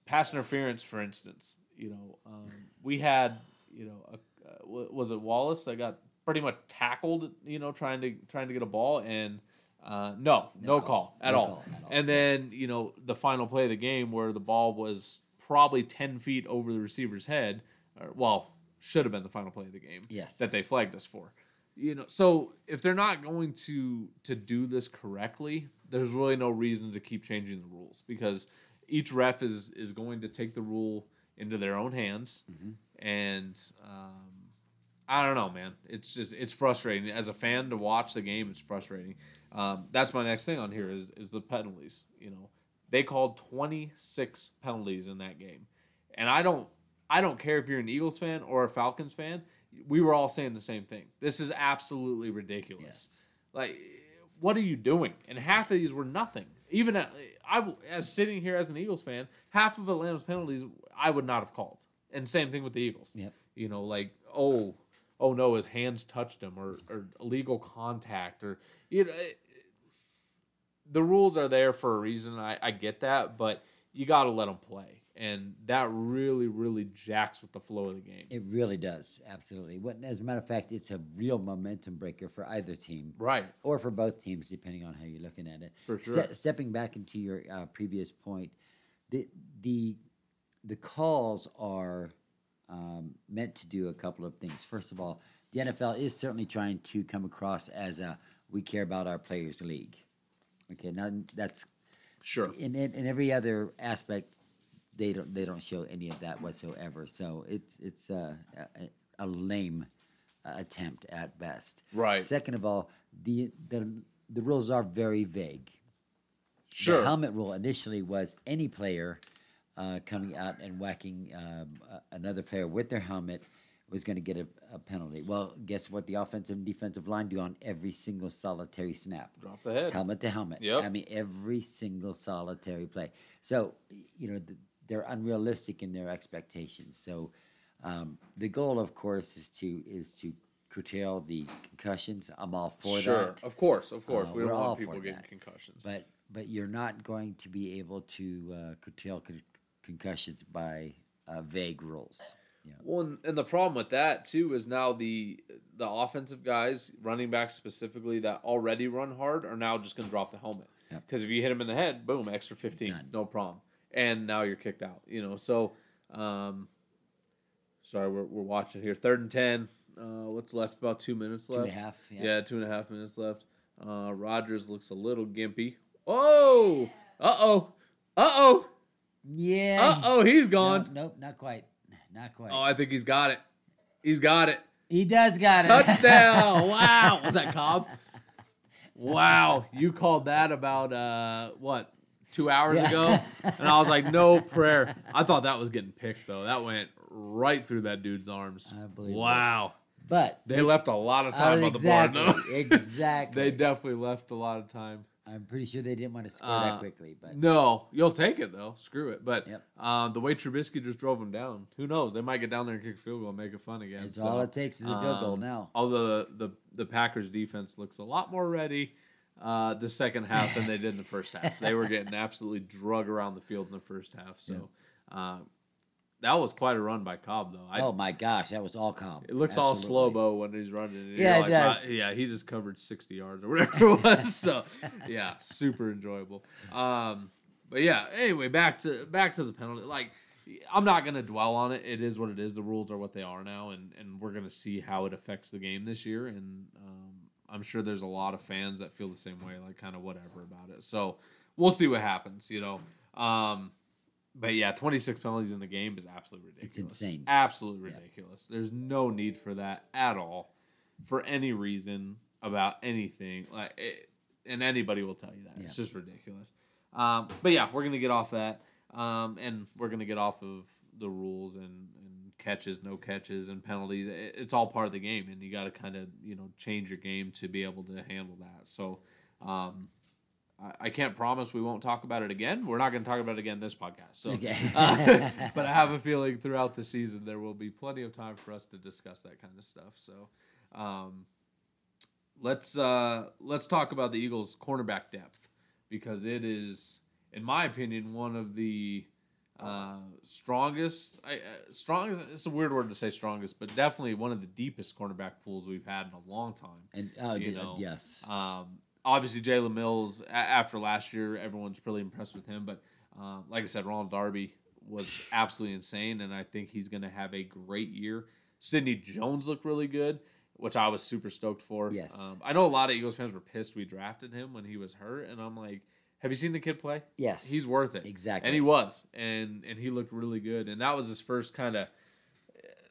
pass interference, for instance. You know, um, we had you know a, uh, was it Wallace that got pretty much tackled. You know, trying to trying to get a ball and. Uh, no, no, No call, call. at No all. call at all. And then you know the final play of the game where the ball was probably ten feet over the receiver's head, or well, should have been the final play of the game Yes. that they flagged us for. You know, so if they're not going to to do this correctly, there's really no reason to keep changing the rules because each ref is is going to take the rule into their own hands, and um, I don't know, man. It's just it's frustrating as a fan to watch the game. It's frustrating. Um, that's my next thing on here is is the penalties. You know, they called 26 penalties in that game, and I don't I don't care if you're an Eagles fan or a Falcons fan. We were all saying the same thing. This is absolutely ridiculous. Yes. Like, what are you doing? And half of these were nothing. Even at, I, as sitting here as an Eagles fan, half of Atlanta's penalties I would not have called. And same thing with the Eagles. Yep. You know, like oh, oh no, his hands touched him, or or illegal contact, or you know, it- the rules are there for a reason. I I get that, but you got to let them play, and that really really jacks with the flow of the game. It really does. Absolutely. What, as a matter of fact, it's a real momentum breaker for either team. Right. or for both teams, depending on how you're looking at it. For Ste- sure. stepping back into your uh, previous point, the the the calls are um, meant to do a couple of things. First of all, the NFL is certainly trying to come across as a we care about our players league. Okay, now that's Sure. in, in in every other aspect, they don't they don't show any of that whatsoever. So it's it's a a, a lame uh, attempt at best. Right. Second of all, the the the rules are very vague. Sure. The helmet rule initially was any player uh, coming out and whacking um, another player with their helmet was going to get a, a penalty. Well, guess what? The offensive and defensive line do on every single solitary snap Drop the head. helmet to helmet. Yep. I mean, every single solitary play. So, you know, th- they're unrealistic in their expectations. So, um, the goal, of course, is to is to curtail the concussions. I'm all for sure. that. Of course. Of course. Uh, we don't want people getting that. concussions. But but you're not going to be able to uh, curtail con- concussions by uh, vague rules. Yeah. Well, and, and the problem with that too is now the the offensive guys, running backs specifically, that already run hard are now just going to drop the helmet Yep. because if you hit him in the head, boom, extra fifteen, Done. no problem, and now you're kicked out. You know, so um, sorry, we're we're watching here, third and ten. Uh, what's left? About two minutes left. and a half. Yeah. Yeah, two and a half minutes left. Uh, Rodgers looks a little gimpy. Oh, uh oh, uh oh, Yeah. uh oh, he's gone. nope, not quite. Not quite. Oh, I think he's got it. He's got it. he does got it. Touchdown! [LAUGHS] wow, was that Cobb? Wow, you called that about uh what two hours Yeah. ago, and I was like, no prayer. I thought that was getting picked though. That went right through that dude's arms. I believe it. Wow, but they left a lot of Uh, time on the board. exactly, though. exactly. [LAUGHS] they definitely left a lot of time. I'm pretty sure they didn't want to score Uh, that quickly, but No, you'll take it though. Screw it. But Yep. uh, the way Trubisky just drove them down, who knows? They might get down there and kick a field goal and make it fun again. it's So, all it takes is a field goal um, now. Although the, the the Packers defense looks a lot more ready uh, the second half than they did in the first half. They were getting absolutely drug around the field in the first half. So uh, that was quite a run by Cobb, though. I, oh my gosh, that was all calm. It looks all Absolutely. slow mo when he's running. Yeah, it like, does. Yeah, he just covered sixty yards or whatever it was. so, [LAUGHS] yeah, super enjoyable. Um, but yeah, anyway, back to back to the penalty. Like, I'm not gonna dwell on it. It is what it is. The rules are what they are now, and and we're gonna see how it affects the game this year. And um, I'm sure there's a lot of fans that feel the same way, like kind of whatever about it. So we'll see what happens. You know. Um, but yeah, 26 penalties in the game is absolutely ridiculous. It's insane. Absolutely Yeah. ridiculous. There's no need for that at all, for any reason about anything. Like, it, and anybody will tell you that it's just ridiculous. Um, but yeah, we're gonna get off that, um, and we're gonna get off of the rules and, and catches, no catches, and penalties. It's all part of the game, and you got to kind of you know change your game to be able to handle that. So. Um, I- I can't promise we won't talk about it again. We're not going to talk about it again this podcast. So, Okay. uh, [LAUGHS] but I have a feeling throughout the season there will be plenty of time for us to discuss that kind of stuff. So, um, let's uh, let's talk about the Eagles' cornerback depth because it is, in my opinion, one of the uh, strongest. I, uh, strongest. It's a weird word to say strongest, but definitely one of the deepest cornerback pools we've had in a long time. and you dude, uh, know, yes, Um, obviously, Jalen Mills, a- after last year, everyone's really impressed with him. But uh, like I said, Ronald Darby was absolutely insane, and I think he's going to have a great year. Sidney Jones looked really good, which I was super stoked for. Yes. Um, I know a lot of Eagles fans were pissed we drafted him when he was hurt, and I'm like, have you seen the kid play? yes, He's worth it. Exactly. And he was. And and he looked really good. And that was his first kind of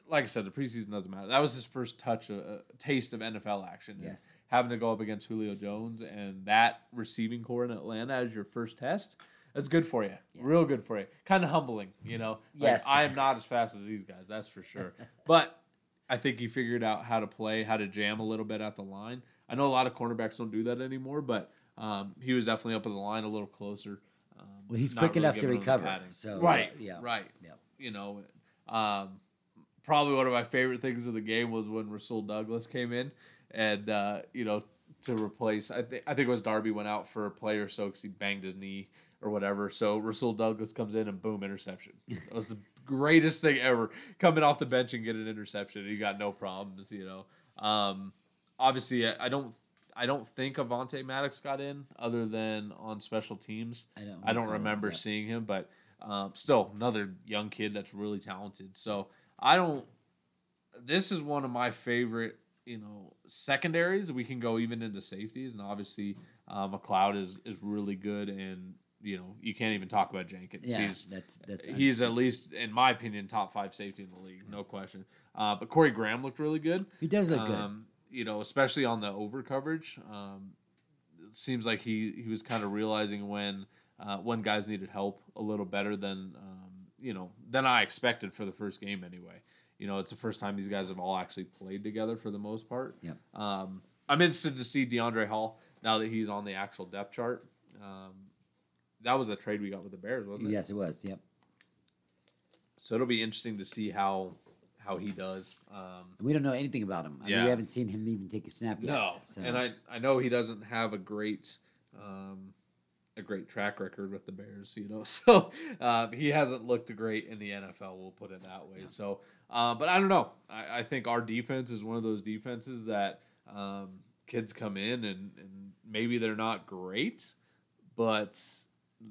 like I said, the preseason doesn't matter. That was his first touch, a, a taste of NFL action. Yes. Having to go up against Julio Jones and that receiving corps in Atlanta as your first test, that's good for you. Real good for you. Kind of humbling, you know. Like, Yes. I am not as fast as these guys, that's for sure. [LAUGHS] but I think he figured out how to play, how to jam a little bit at the line. I know a lot of cornerbacks don't do that anymore, but um, he was definitely up at the line a little closer. Um, Well, he's quick really enough to giving them the recover, so, right, uh, yeah. right, Yep. You know, um, probably one of my favorite things of the game was when Rasul Douglas came in, and uh, you know, to replace. I think I think it was Darby went out for a play or so because he banged his knee or whatever. So Rasul Douglas comes in and boom, interception. [LAUGHS] It was the greatest thing ever. Coming off the bench and get an interception, he got no problems. You know, um, obviously I, I don't. I don't think Avonte Maddox got in other than on special teams. I don't I don't remember yeah. seeing him, but um, still another young kid that's really talented. So I don't. This is one of my favorite, you know, secondaries. We can go even into safeties, and obviously uh, McLeod is is really good, and you know you can't even talk about Jenkins. yeah, He's that's that's he's at least, in my opinion, top five safety in the league, no question. Uh, but Corey Graham looked really good. he does look good. You know, especially on the over coverage. Um, it seems like he, he was kind of realizing when uh, when guys needed help a little better than um, you know than I expected for the first game anyway. You know, it's the first time these guys have all actually played together for the most part. Yep. Um, I'm interested to see Deiondre' Hall now that he's on the actual depth chart. Um, that was a trade we got with the Bears, wasn't it? Yes, it was. Yep. So it'll be interesting to see how how he does. Um, we don't know anything about him. I mean, Yeah. we haven't seen him even take a snap yet. No, so- and I I know he doesn't have a great um, a great track record with the Bears, you know. [LAUGHS] So uh, he hasn't looked great in the NFL. We'll put it that way. So, uh, but I don't know. I, I think our defense is one of those defenses that um, kids come in and, and maybe they're not great, but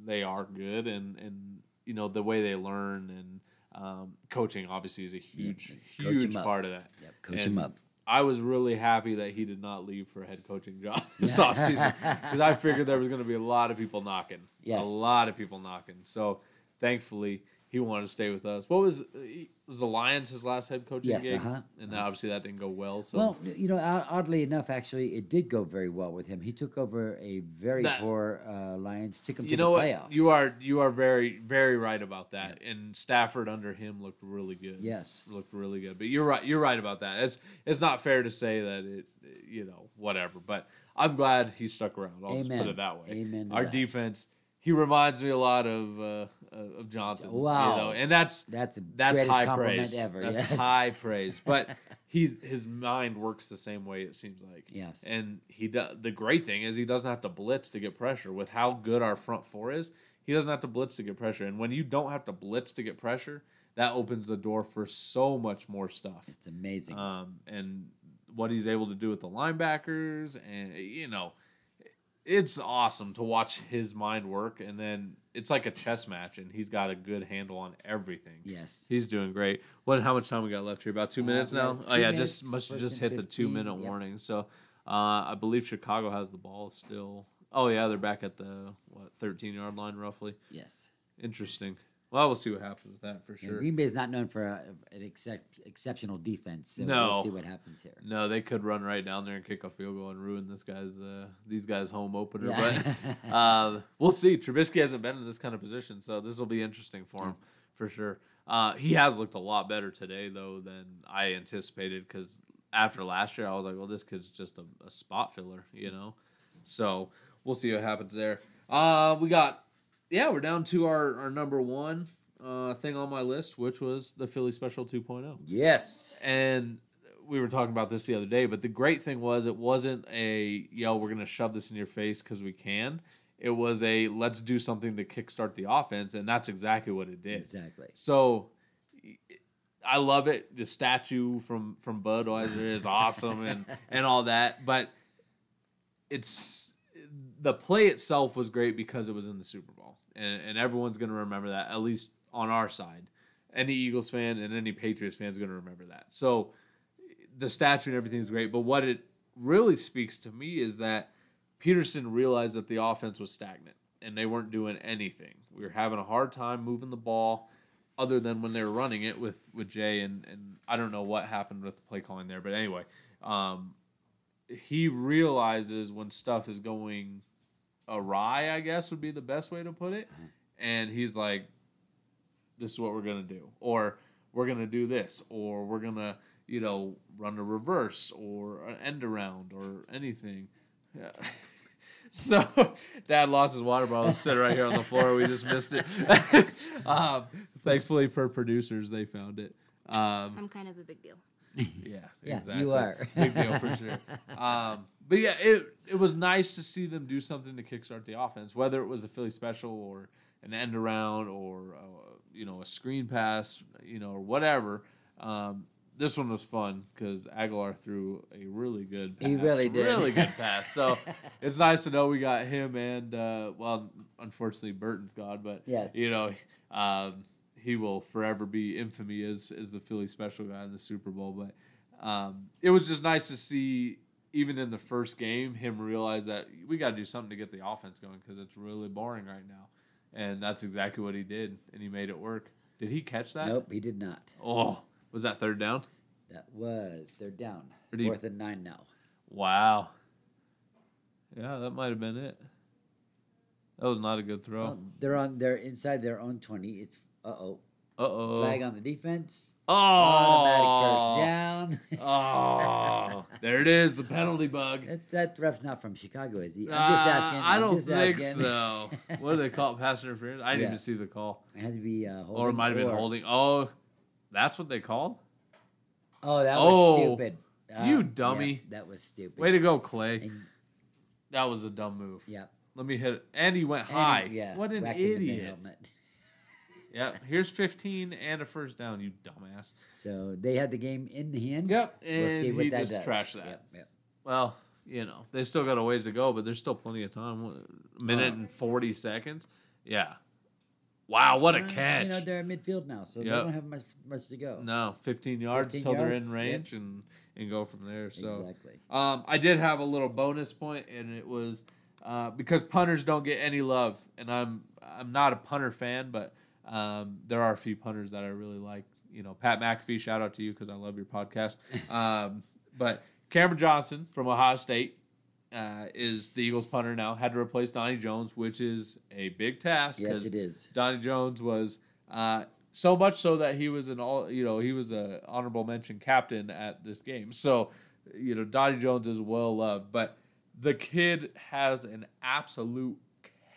they are good, and and you know the way they learn and. Um, coaching obviously is a huge, 'em huge part of that. Yep, coach And him up. I was really happy that he did not leave for a head coaching job [LAUGHS] this offseason because I figured there was going to be a lot of people knocking. Yes. A lot of people knocking. So thankfully, he wanted to stay with us. What was was the Lions his last head coaching Yes, gig? uh-huh. And obviously that didn't go well. So Well, you know, oddly enough, actually, it did go very well with him. He took over a very That- poor uh, Lions, took him you to know the what? playoffs. You are you are very very right about that. And Stafford under him looked really good. Yes. looked really good. But you're right. You're right about that. It's it's not fair to say that it, you know, whatever. But I'm glad he stuck around. I'll just put it that way. Amen Our that. defense, he reminds me a lot of uh, of Johnson. Wow. You know, and that's That's that's high praise. ever. That's yes. high praise. But [LAUGHS] he's his mind works the same way. It seems like. Yes. And he does. The great thing is he doesn't have to blitz to get pressure. With how good our front four is, he doesn't have to blitz to get pressure. And when you don't have to blitz to get pressure, that opens the door for so much more stuff. It's amazing. Um, and what he's able to do with the linebackers, and you know, it's awesome to watch his mind work. And then it's like a chess match, and he's got a good handle on everything. yes. He's doing great. What? How much time we got left here? About two Uh, minutes now. have Oh two yeah, minutes, just must have just hit the two minute yep. warning. So uh, I believe Chicago has the ball still. Oh yeah, they're back at the what thirteen yard line roughly. Yes. Interesting. Well, we'll see what happens with that for Yeah, sure. Green Bay is not known for a, an excep- exceptional defense, so No. we'll see what happens here. No, they could run right down there and kick a field goal and ruin this guy's uh, these guys' home opener. Yeah. But [LAUGHS] uh, we'll see. Trubisky hasn't been in this kind of position, so this will be interesting for him for sure. Uh, he has looked a lot better today though than I anticipated because after last year I was like, well, this kid's just a, a spot filler, you know. So we'll see what happens there. Uh, we got yeah, we're down to our our number one uh, thing on my list, which was the Philly Special 2.0. yes. And we were talking about this the other day, but the great thing was it wasn't a yo, we're gonna shove this in your face because we can. It was a let's do something to kickstart the offense, and that's exactly what it did. Exactly. So I love it. The statue from from Budweiser is awesome and [LAUGHS] and all that, but it's the play itself was great because it was in the Super Bowl, and and everyone's gonna remember that at least on our side. Any Eagles fan and any Patriots fan is gonna remember that. So the statue and everything is great, but what it really speaks to me is that Pederson realized that the offense was stagnant and they weren't doing anything. We were having a hard time moving the ball, other than when they were running it with with Jay and and I don't know what happened with the play calling there, but anyway, um, he realizes when stuff is going awry. I guess would be the best way to put it, and he's like, "This is what we're gonna do," or "We're gonna do this," or "We're gonna." You know, run a reverse or an end around or anything. Yeah. [LAUGHS] So, Dad lost his water bottle sitting right here on the floor. We just missed it. [LAUGHS] um, thankfully for producers, they found it. Um, I'm kind of a big deal. yeah, [LAUGHS] Yeah, exactly. you are. big deal for sure. Um, but yeah, it it was nice to see them do something to kickstart the offense, whether it was a Philly special or an end around or uh, you know a screen pass, you know, or whatever. Um, this one was fun because Agholor threw a really good pass. He really did. Really good [LAUGHS] pass. So it's nice to know we got him and, uh, well, unfortunately, Burton's gone, but, Yes. you know, um, he will forever be infamy as, as the Philly special guy in the Super Bowl. But um, it was just nice to see, even in the first game, him realize that we got to do something to get the offense going because it's really boring right now. And that's exactly what he did, and he made it work. Did he catch that? Nope, he did not. Oh, was that third down? That was they're down. Do you- Fourth and nine now. Wow. Yeah, that might have been it. That was not a good throw. Well, they're on. They're inside their own twenty. It's uh oh. Uh oh. Flag on the defense. Oh. Automatic first down. [LAUGHS] oh, there it is, the penalty bug. that, that ref's not from Chicago, is he? I'm just Uh, asking. I don't just think asking. so. [LAUGHS] What do they call it? Pass interference? I didn't Yeah. even see the call. It had to be uh, holding. or it might have been holding. Oh, that's what they called? Oh, that Oh, was stupid. you yeah, dummy. that was stupid. Way to go, Clay. And, That was a dumb move. yeah. Let me hit it. And he went high. yeah. what an whacked him in the idiot. Yeah, here's 15 and a first down, you dumbass. So they had the game in the hand. Yep, We'll see and what he that just does. trashed that. Yep, yep. Well, you know, they still got a ways to go, but there's still plenty of time. A minute Uh, and 40 seconds. Yeah. Wow, what a Uh, catch. You know they're at midfield now, so Yep. they don't have much much to go. no, 15 yards 15 till they're in range and, and go from there. So Exactly. um, I did have a little bonus point, and it was uh, because punters don't get any love, and I'm I'm not a punter fan, but um, there are a few punters that I really like. You know, Pat McAfee, shout out to you because I love your podcast. Um, but Cameron Johnston from Ohio State uh, is the Eagles punter now. Had to replace Donnie Jones, which is a big task. Yes, it is. Donnie Jones was uh, so much so that he was an all you know he was a honorable mention captain at this game. So you know Donnie Jones is well loved, but The kid has an absolute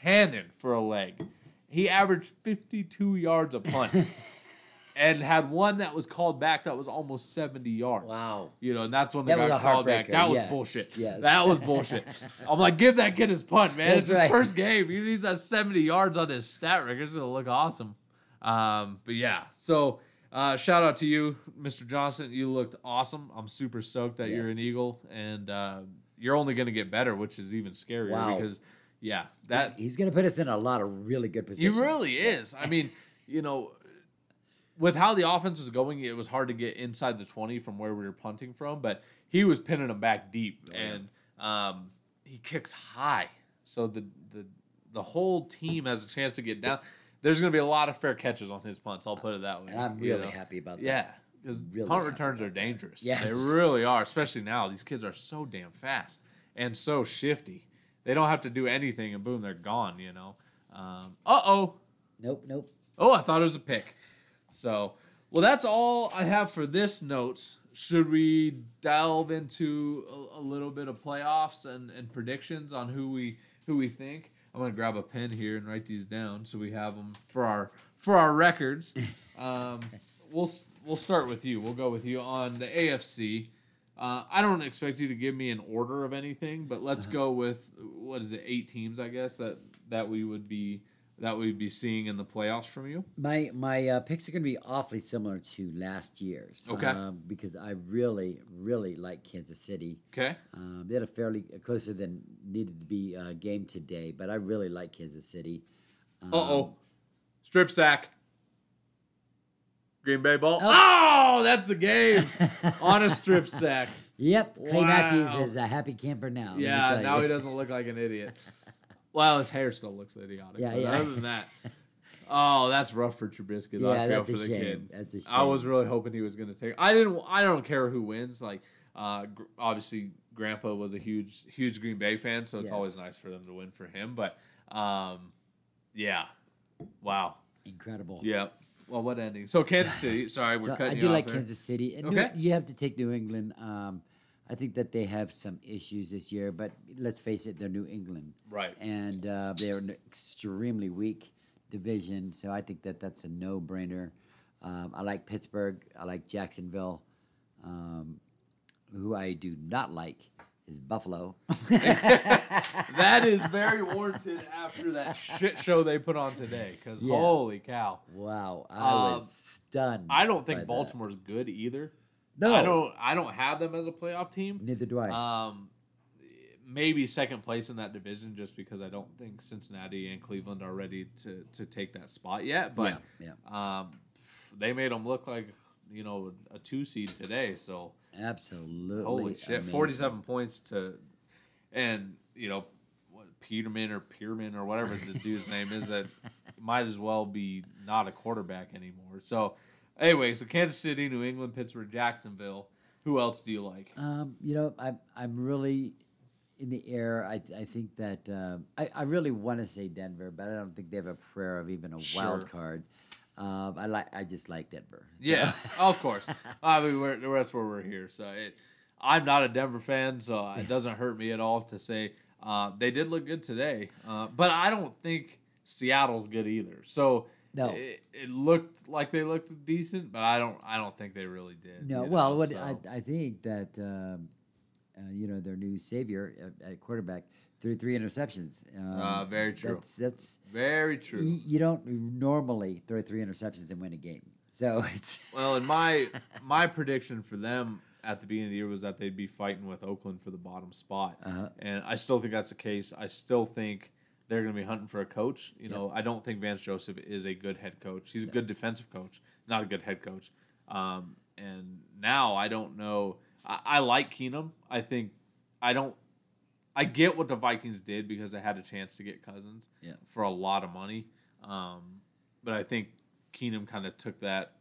cannon for a leg. He averaged 52 yards a punt. [LAUGHS] and had one that was called back that was almost 70 yards. Wow. You know, and that's when they That was got called back. That was yes, bullshit. yes. That was bullshit. [LAUGHS] I'm like, give that kid his punt, man. That's it's his right. first game. He needs that 70 yards on his stat record. It's gonna look awesome. Um, but yeah, so uh, shout out to you, Mr. Johnston. You looked awesome. I'm super stoked that you're an Eagle, and uh, you're only gonna get better, which is even scarier Wow. because yeah, that he's going to put us in a lot of really good positions. he really is. I mean, you know, with how the offense was going, it was hard to get inside the 20 from where we were punting from, but he was pinning them back deep Oh, yeah. and um, he kicks high. So the, the the whole team has a chance to get down. There's going to be a lot of fair catches on his punts, I'll put it that way. And I'm you really know. happy about that. Yeah, because Really punt returns are dangerous. Yes. They really are, especially now. These kids are so damn fast and so shifty. They don't have to do anything, and boom, they're gone. You know. Um, uh oh. Nope, nope. Oh, I thought it was a pick. So, well, that's all I have for this notes. Should we delve into a, a little bit of playoffs and, and predictions on who we who we think? I'm gonna grab a pen here and write these down so we have them for our for our records. [LAUGHS] Um, we'll we'll start with you. We'll go with you on the AFC. Uh, I don't expect you to give me an order of anything, but let's go with what is it? Eight teams, I guess that that we would be that we'd be seeing in the playoffs from you. My my uh, picks are going to be awfully similar to last year's. Okay. Um, because I really, really like Kansas City. Okay. Um, they had a fairly closer than needed to be uh, game today, but I really like Kansas City. Um, Uh oh. Strip sack. Green Bay ball. Oh. Oh, that's the game. [LAUGHS] On a strip sack. Yep, Clay Matthews is a happy camper now. Yeah, now he doesn't look like an idiot. [LAUGHS] Well, his hair still looks idiotic. Yeah, but yeah. Other than that, oh, that's rough for Trubisky. though. I Yeah, feel that's for a the shame. kid. That's a shame. I was really hoping he was going to take. I didn't. I don't care who wins. Like, uh, gr- obviously, Grandpa was a huge, huge Green Bay fan, so it's Yes. always nice for them to win for him. But, um, yeah, wow, incredible. yeah. Well, what ending? So Kansas [LAUGHS] City. Sorry, we're So cutting I do like there. Kansas City, and Okay. New, you have to take New England. Um, I think that they have some issues this year, but let's face it, they're New England, Right. and uh, they're an extremely weak division. So I think that that's a no-brainer. Um, I like Pittsburgh. I like Jacksonville. Um, who I do not like is Buffalo. [LAUGHS] That is very warranted after that shit show they put on today. Because Yeah. holy cow, wow, I Um, was stunned. I don't by think that. Baltimore's good either. No, I don't. I don't have them as a playoff team. Neither do I. Um, maybe second place in that division, just because I don't think Cincinnati and Cleveland are ready to to take that spot yet. But yeah, yeah, um, they made them look like you know a two seed today. So absolutely. holy shit, amazing. forty seven points to, and you know what Peterman or Pierman or whatever the [LAUGHS] dude's name is that might as well be not a quarterback anymore. So anyway, so Kansas City, New England, Pittsburgh, Jacksonville. Who else do you like? Um, you know, I'm I'm really in the air. I I think that uh, I I really want to say Denver, but I don't think they have a prayer of even a Sure. wild card. Um, I like I just like Denver. So- Yeah, [LAUGHS] of course. I mean, we're, that's where we're here. So it, I'm not a Denver fan, so it doesn't hurt me at all to say uh, they did look good today. Uh, but I don't think Seattle's good either. So No. it, it looked like they looked decent, but I don't. I don't think they really did. No, well, know, what so- I, I think that um, uh, you know their new savior at, at quarterback threw three interceptions. Um, Uh, very true. That's that's very true. y- you don't normally throw three interceptions and win a game. So [LAUGHS] it's Well, and my my prediction for them at the beginning of the year was that they'd be fighting with Oakland for the bottom spot, Uh-huh. and I still think that's the case. I still think they're going to be hunting for a coach. You know, I don't think Vance Joseph is a good head coach. He's a good defensive coach, not a good head coach. Um, and now I don't know. I, I like Keenum. I think I don't. I get what the Vikings did because they had a chance to get Cousins Yeah. for a lot of money. Um, but I think Keenum kind of took that,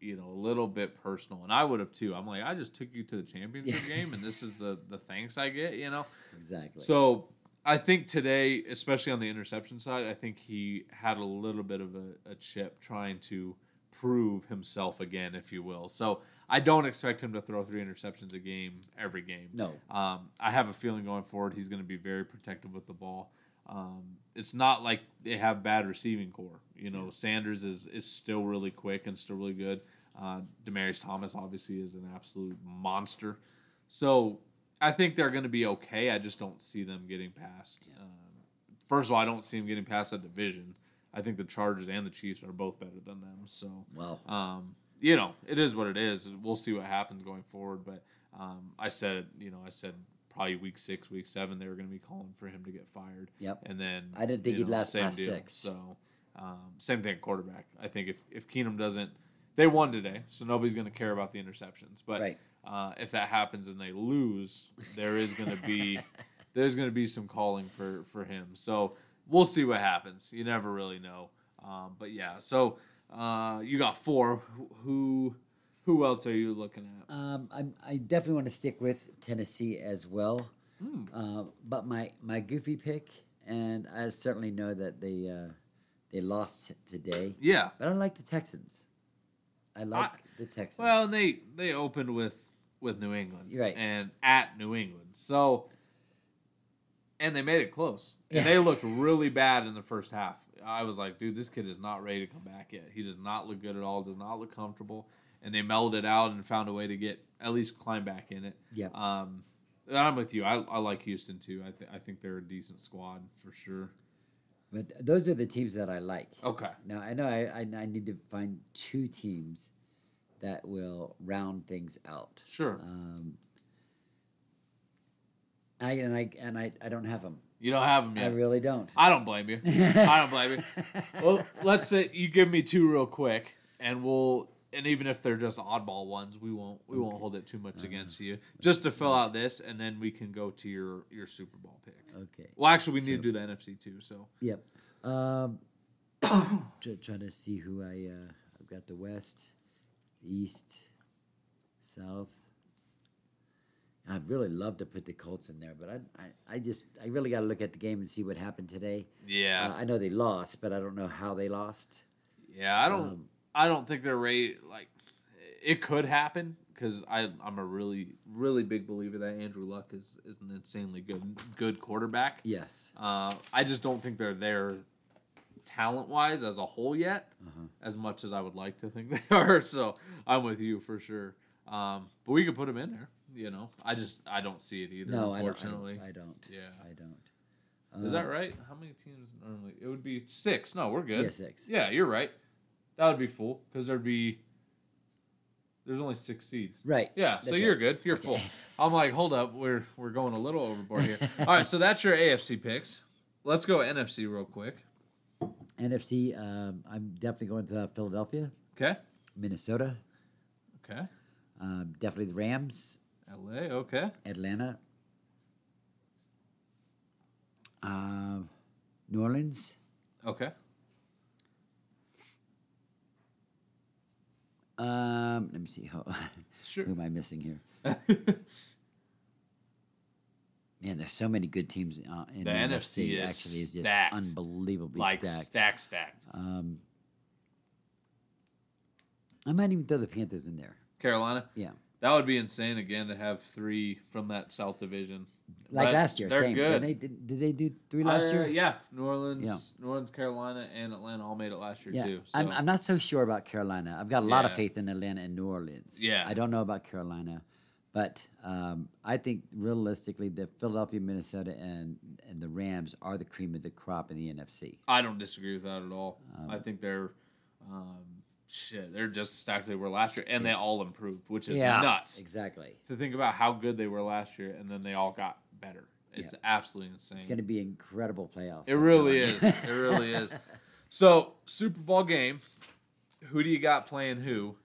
you know, a little bit personal, and I would have too. I'm like, I just took you to the championship game, and this is the the thanks I get, you know. exactly. So I think today, especially on the interception side, I think he had a little bit of a, a chip trying to prove himself again, if you will. So I don't expect him to throw three interceptions a game every game. No. Um, I have a feeling going forward he's going to be very protective with the ball. Um, it's not like they have bad receiving corps. You know, Sanders is is still really quick and still really good. Uh, Demaryius Thomas obviously is an absolute monster. So I think they're going to be okay. I just don't see them getting past. Um, first of all, I don't see them getting past that division. I think the Chargers and the Chiefs are both better than them. So Well, um, you know, it is what it is. We'll see what happens going forward. But um, I said, you know, I said probably week six, week seven, they were going to be calling for him to get fired. Yep. And then I didn't think he'd know, last past deal. six. So um, same thing at quarterback. I think if if Keenum doesn't, they won today, so nobody's going to care about the interceptions. But Right. uh, if that happens and they lose, there is going to be [LAUGHS] there's going to be some calling for for him. So we'll see what happens. You never really know. Um, but yeah, so uh, you got four. Who- Who else are you looking at? um, I'm, I definitely want to stick with Tennessee as well. Hmm. Uh, but my, my goofy pick, and I certainly know that they uh, they lost today, Yeah. but I like the Texans. I like the Texans. Well, they they opened with with New England, You're right. and at New England, so and they made it close. Yeah. And they looked really bad in the first half. I was like, dude, this kid is not ready to come back yet. He does not look good at all. Does not look comfortable. And they melded it out and found a way to get at least climb back in it. Yeah. Um, I'm with you. I, I like Houston too. I th- I think they're a decent squad for sure. but those are the teams that I like. Okay. Now I know I, I, I need to find two teams that will round things out. Sure. Um, I and I and I, I don't have them. You don't have them yet. I really don't. I don't blame you. I don't blame you. [LAUGHS] Well, let's say you give me two real quick, and we'll and even if they're just oddball ones, we won't we won't hold it too much against you. Just to fill out this, and then we can go to your your Super Bowl pick. Okay. Well, actually, we need to do the NFC too. So Yep. Um, [COUGHS] try- trying to see who I uh, I've got the West, East, South. I'd really love to put the Colts in there, but I I, I just I really got to look at the game and see what happened today. yeah, Uh, I know they lost, but I don't know how they lost. yeah. I don't um, I don't think they're ready. Like it could happen because I I'm a really really big believer that Andrew Luck is is an insanely good good quarterback. Yes. Uh, I just don't think they're there talent wise as a whole yet, Uh-huh. as much as I would like to think [LAUGHS] they are. So I'm with you for sure. Um, but we could put them in there. You know, I just I don't see it either. No, don't, I unfortunately, don't. I don't. Yeah. I don't. is Um, that right? How many teams normally? It would be six. No, we're good. Yeah, six. Yeah, you're right. That would be full because there'd be. There's only six seeds. Right. Yeah, so you're right. good. You're full. [LAUGHS] I'm like, hold up, we're we're going a little overboard here. [LAUGHS] All right, so that's your AFC picks. Let's go NFC real quick. NFC. Um, I'm definitely going to Philadelphia, Okay. Minnesota. Okay. Um, definitely the Rams, LA. Okay. Atlanta, um, New Orleans, Okay. Um, let me see. Hold on. Sure. Who am I missing here? [LAUGHS] Man, there's so many good teams uh, in The the, NFC is Actually, is just stacked. unbelievably like stacked. stacked, stacked. Um, I might even throw the Panthers in there. Carolina. Yeah, That would be insane again to have three from that South Division. like But last year. They're same. good. Did they, did, did they do three last Uh, year? Yeah, New Orleans, Yeah. New Orleans, Carolina, and Atlanta all made it last year Yeah, too. So I'm, I'm not so sure about Carolina. I've got a lot of faith in Atlanta and New Orleans. Yeah. I don't know about Carolina, but um, I think realistically, the Philadelphia, Minnesota, and and the Rams are the cream of the crop in the NFC. I don't disagree with that at all. Um, I think they're um, shit. They're just as stacked they were last year, and they all improved, which is nuts Exactly. to think about how good they were last year, and then they all got better. It's absolutely insane. It's going to be incredible playoffs. It really is. It really [LAUGHS] is. So Super Bowl game. Who do you got playing who?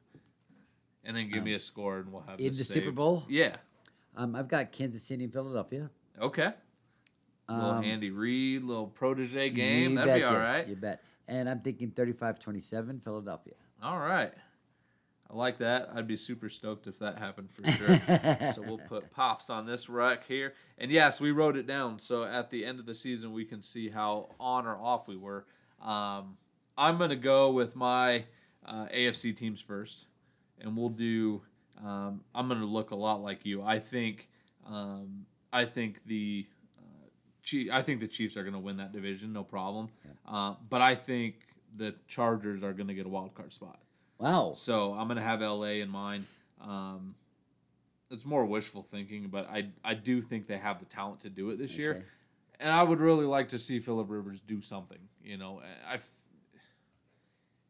And then give me a score, and we'll have in the Super. Bowl? Yeah. um, I've got Kansas City and Philadelphia. Okay. little Um, Andy Reid, little protege game. That'd be all right. You bet. And I'm thinking 35-27 Philadelphia. All right. I like that. I'd be super stoked if that happened for sure. [LAUGHS] so we'll put pops on this rack here. And yes, we wrote it down. So at the end of the season, we can see how on or off we were. Um, I'm going to go with my uh, AFC teams first. And we'll do Um, I'm going to look a lot like you. I think um, I think the uh, I think the Chiefs are going to win that division, no problem. Uh, but I think the Chargers are going to get a wild card spot. Wow. So I'm going to have LA in mind. Um, it's more wishful thinking, but I I do think they have the talent to do it this year, and I would really like to see Philip Rivers do something. You know, I.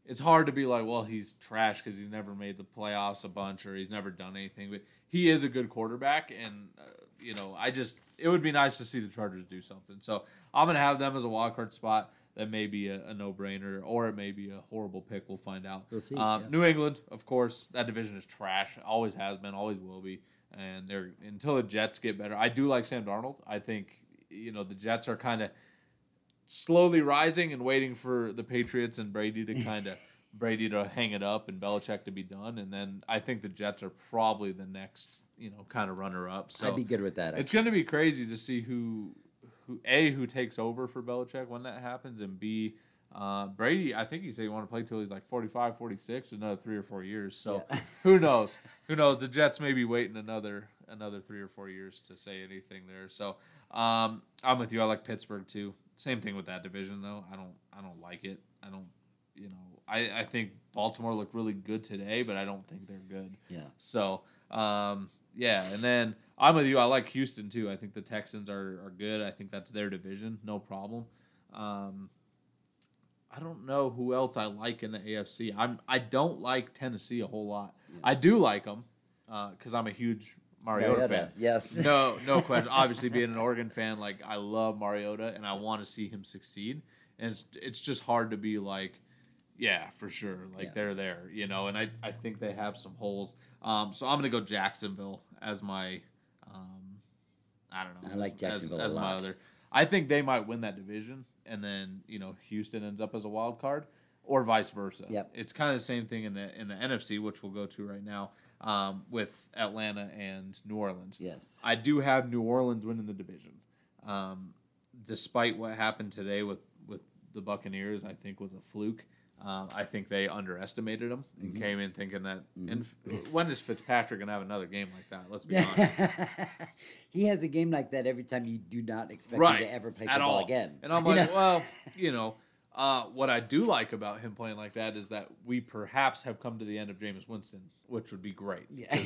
It's hard to be like, well, he's trash because he's never made the playoffs a bunch or he's never done anything, but he is a good quarterback, and uh, you know, I just it would be nice to see the Chargers do something. So I'm gonna have them as a wild card spot. That may be a, a no brainer, or it may be a horrible pick. We'll find out. We'll see, Um, yeah. New England, of course, that division is trash. Always has been, always will be. And they're until the Jets get better. I do like Sam Darnold. I think you know the Jets are kind of slowly rising and waiting for the Patriots and Brady to kind of [LAUGHS] Brady to hang it up and Belichick to be done. And then I think the Jets are probably the next you know kind of runner up. So I'd be good with that. it's going to be crazy to see who, who a who takes over for Belichick when that happens, and b uh, Brady. I think he said he wanted to play till he's like 45, 46, another three or four years. So Yeah. [LAUGHS] who knows? Who knows? The Jets may be waiting another another three or four years to say anything there. So um, I'm with you. I like Pittsburgh too. Same thing with that division though. I don't I don't like it. I don't you know I, I think Baltimore looked really good today, but I don't think they're good. Yeah. So, um, yeah, and then I'm with you. I like Houston too. I think the Texans are, are good. I think that's their division, no problem. Um, I don't know who else I like in the AFC. I'm I don't like Tennessee a whole lot. I do like them because I'm a huge Mariota, Mariota, fan. yes. No, no [LAUGHS] question. Obviously, being an Oregon fan, like I love Mariota and I want to see him succeed. And it's it's just hard to be like, yeah, for sure. Like Yeah. they're there, you know. And I, I think they have some holes. Um, so I'm gonna go Jacksonville as my, um, I don't know. I like as- Jacksonville as, a my lot. other. I think they might win that division, and then you know Houston ends up as a wild card, or vice versa. Yep. It's kind of the same thing in the in the NFC, which we'll go to right now, um, with Atlanta and New Orleans. Yes. I do have New Orleans winning the division, um, despite what happened today with with the Buccaneers. I think was a fluke. Um, I think they underestimated him and Mm-hmm. came in thinking that. And when is Fitzpatrick gonna have another game like that? Let's be honest. [LAUGHS] he has a game like that every time you do not expect right him to ever play at football all. again. And I'm [LAUGHS] You like, know? well, [LAUGHS] you know, uh, what I do like about him playing like that is that we perhaps have come to the end of Jameis Winston, which would be great. Yeah.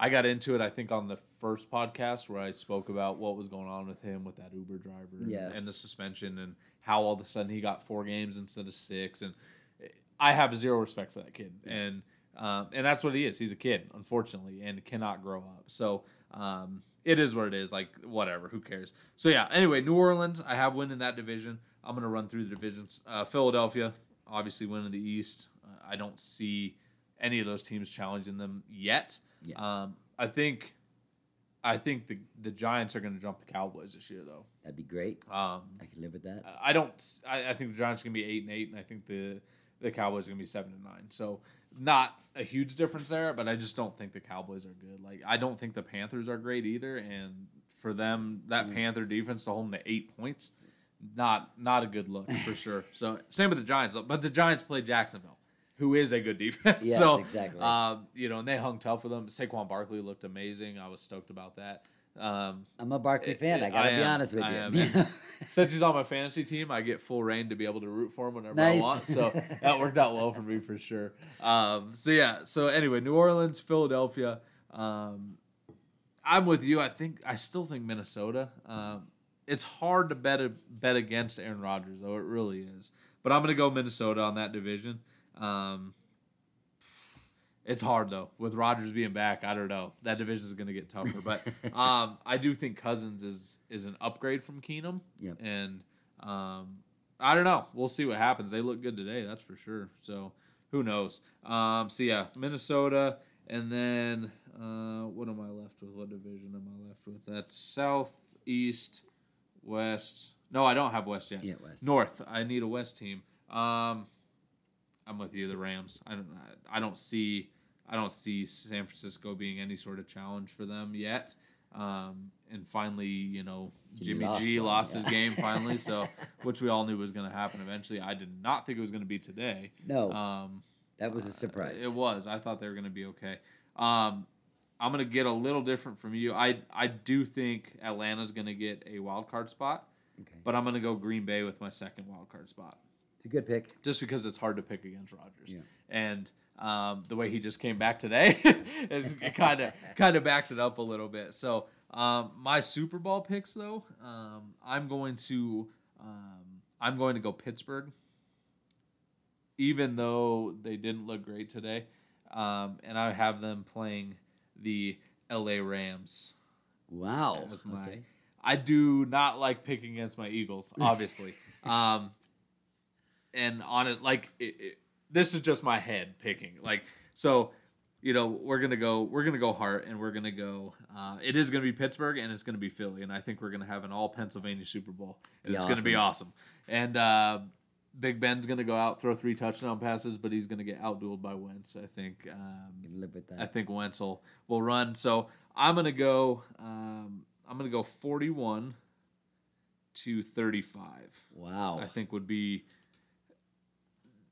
I got into it, I think, on the first podcast where I spoke about what was going on with him with that Uber driver and, Yes. and the suspension and how all of a sudden he got four games instead of six. And I have zero respect for that kid. And um, and that's what he is. He's a kid, unfortunately, and cannot grow up. So um, it is what it is. Like, whatever. Who cares? So, yeah. Anyway, New Orleans, I have win in that division. I'm going to run through the divisions. Uh, Philadelphia, obviously, win in the East. Uh, I don't see any of those teams challenging them yet. Yeah. Um, I think, I think the the Giants are going to jump the Cowboys this year, though. That'd be great. Um, I can live with that. I don't. I think the Giants are going to be eight and eight, and I think the the Cowboys are going to be seven and nine. So not a huge difference there, but I just don't think the Cowboys are good. Like I don't think the Panthers are great either, and for them, that Panther defense to hold them to eight points, not not a good look for [LAUGHS] sure. So same with the Giants, but the Giants play Jacksonville. Who is a good defense? Yes, [LAUGHS] so, exactly. Um, you know, and they hung tough with them. Saquon Barkley looked amazing. I was stoked about that. Um, I'm a Barkley it- fan. it- I gotta I be am. honest with I you. am, [LAUGHS] since he's on my fantasy team, I get full rein to be able to root for him whenever I want. So that worked out well for me for sure. Um, so yeah. So anyway, New Orleans, Philadelphia. Um, I'm with you. I think I still think Minnesota. Um, it's hard to bet a, bet against Aaron Rodgers, though it really is. But I'm gonna go Minnesota on that division. Um, it's hard though with Rodgers being back. I don't know that division is going to get tougher, but [LAUGHS] um, I do think Cousins is is an upgrade from Keenum. Yep. And um, I don't know. We'll see what happens. They look good today, that's for sure. So who knows? Um, so yeah, Minnesota, and then uh, what am I left with? What division am I left with? That's South, East, West. No, I don't have West yet. Yeah, West. North. I need a West team. Um, I'm with you. The Rams. I don't. I don't see. I don't see San Francisco being any sort of challenge for them yet. Um, and finally, you know, Jimmy Jimmy, lost G lost yeah. his game [LAUGHS] finally. So, which we all knew was going to happen eventually. I did not think it was going to be today. no. Um, That was a surprise. It was. I thought they were going to be okay. Um, I'm going to get a little different from you. I I do think Atlanta's going to get a wild card spot, Okay. but I'm going to go Green Bay with my second wild card spot, It's a good pick. just because it's hard to pick against Rodgers. Yeah. And um, the way he just came back today, [LAUGHS] it kind of kind of backs it up a little bit. So um, my Super Bowl picks, though, um, I'm going to um, I'm going to go Pittsburgh, even though they didn't look great today, um, and I have them playing the L.A. Rams. Wow. That was my. Okay. I do not like picking against my Eagles, obviously. [LAUGHS] um, and on it, like it, it, this is just my head picking. Like so, you know, we're gonna go. We're gonna go heart, and we're gonna go. Uh, it is gonna be Pittsburgh, and it's gonna be Philly, and I think we're gonna have an all Pennsylvania Super Bowl, and Be it's gonna be awesome. And uh, Big Ben's gonna go out throw three touchdown passes, but he's gonna get outdueled by Wentz. I think. Um, Can live with that. I think Wentz will, will run. So I'm gonna go. Um, I'm gonna go 41 to 35. wow. I think would be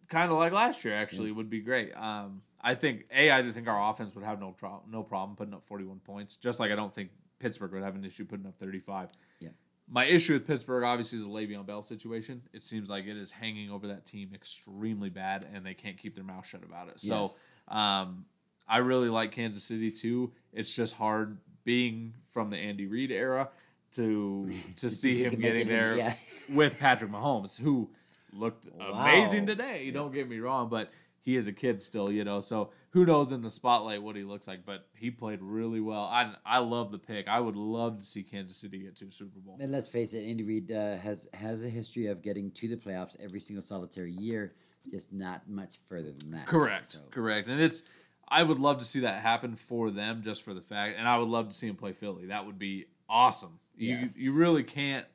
kind of like last year. Actually, would be great. Um, I think a I think our offense would have no tro- no problem putting up 41 points. Just like I don't think Pittsburgh would have an issue putting up 35. Yeah. My issue with Pittsburgh obviously is the Le'Veon Bell situation. It seems like it is hanging over that team extremely bad, and they can't keep their mouth shut about it. So. Yes. Um, I really like Kansas City too. It's just hard being from the Andy Reid era to [LAUGHS] to see him getting there yeah. with Patrick Mahomes, who looked Wow. amazing today. Don't get me wrong, but he is a kid still, you know. So who knows in the spotlight what he looks like? But he played really well. I I love the pick. I would love to see Kansas City get to a Super Bowl. And let's face it, Andy Reid uh, has has a history of getting to the playoffs every single solitary year, just not much further than that. Correct. So, Correct. And it's I would love to see that happen for them just for the fact and I would love to see him play Philly. That would be awesome. Yes. You you really can't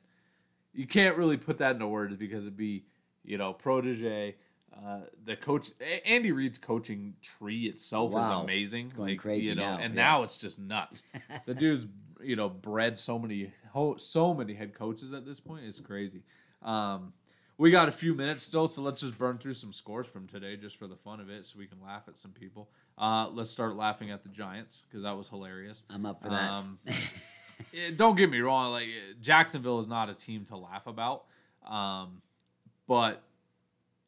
you can't really put that into words because it'd be, you know, protege uh, the coach Andy Reid's coaching tree itself Wow. is amazing. Going crazy you know, now, and now it's just nuts. [LAUGHS] the dude's, you know, bred so many so many head coaches at this point. It's crazy. Um, we got a few minutes still, so let's just burn through some scores from today just for the fun of it, so we can laugh at some people. Uh, let's start laughing at the Giants because that was hilarious. I'm up for that. Um, [LAUGHS] eh, don't get me wrong, like Jacksonville is not a team to laugh about, um, but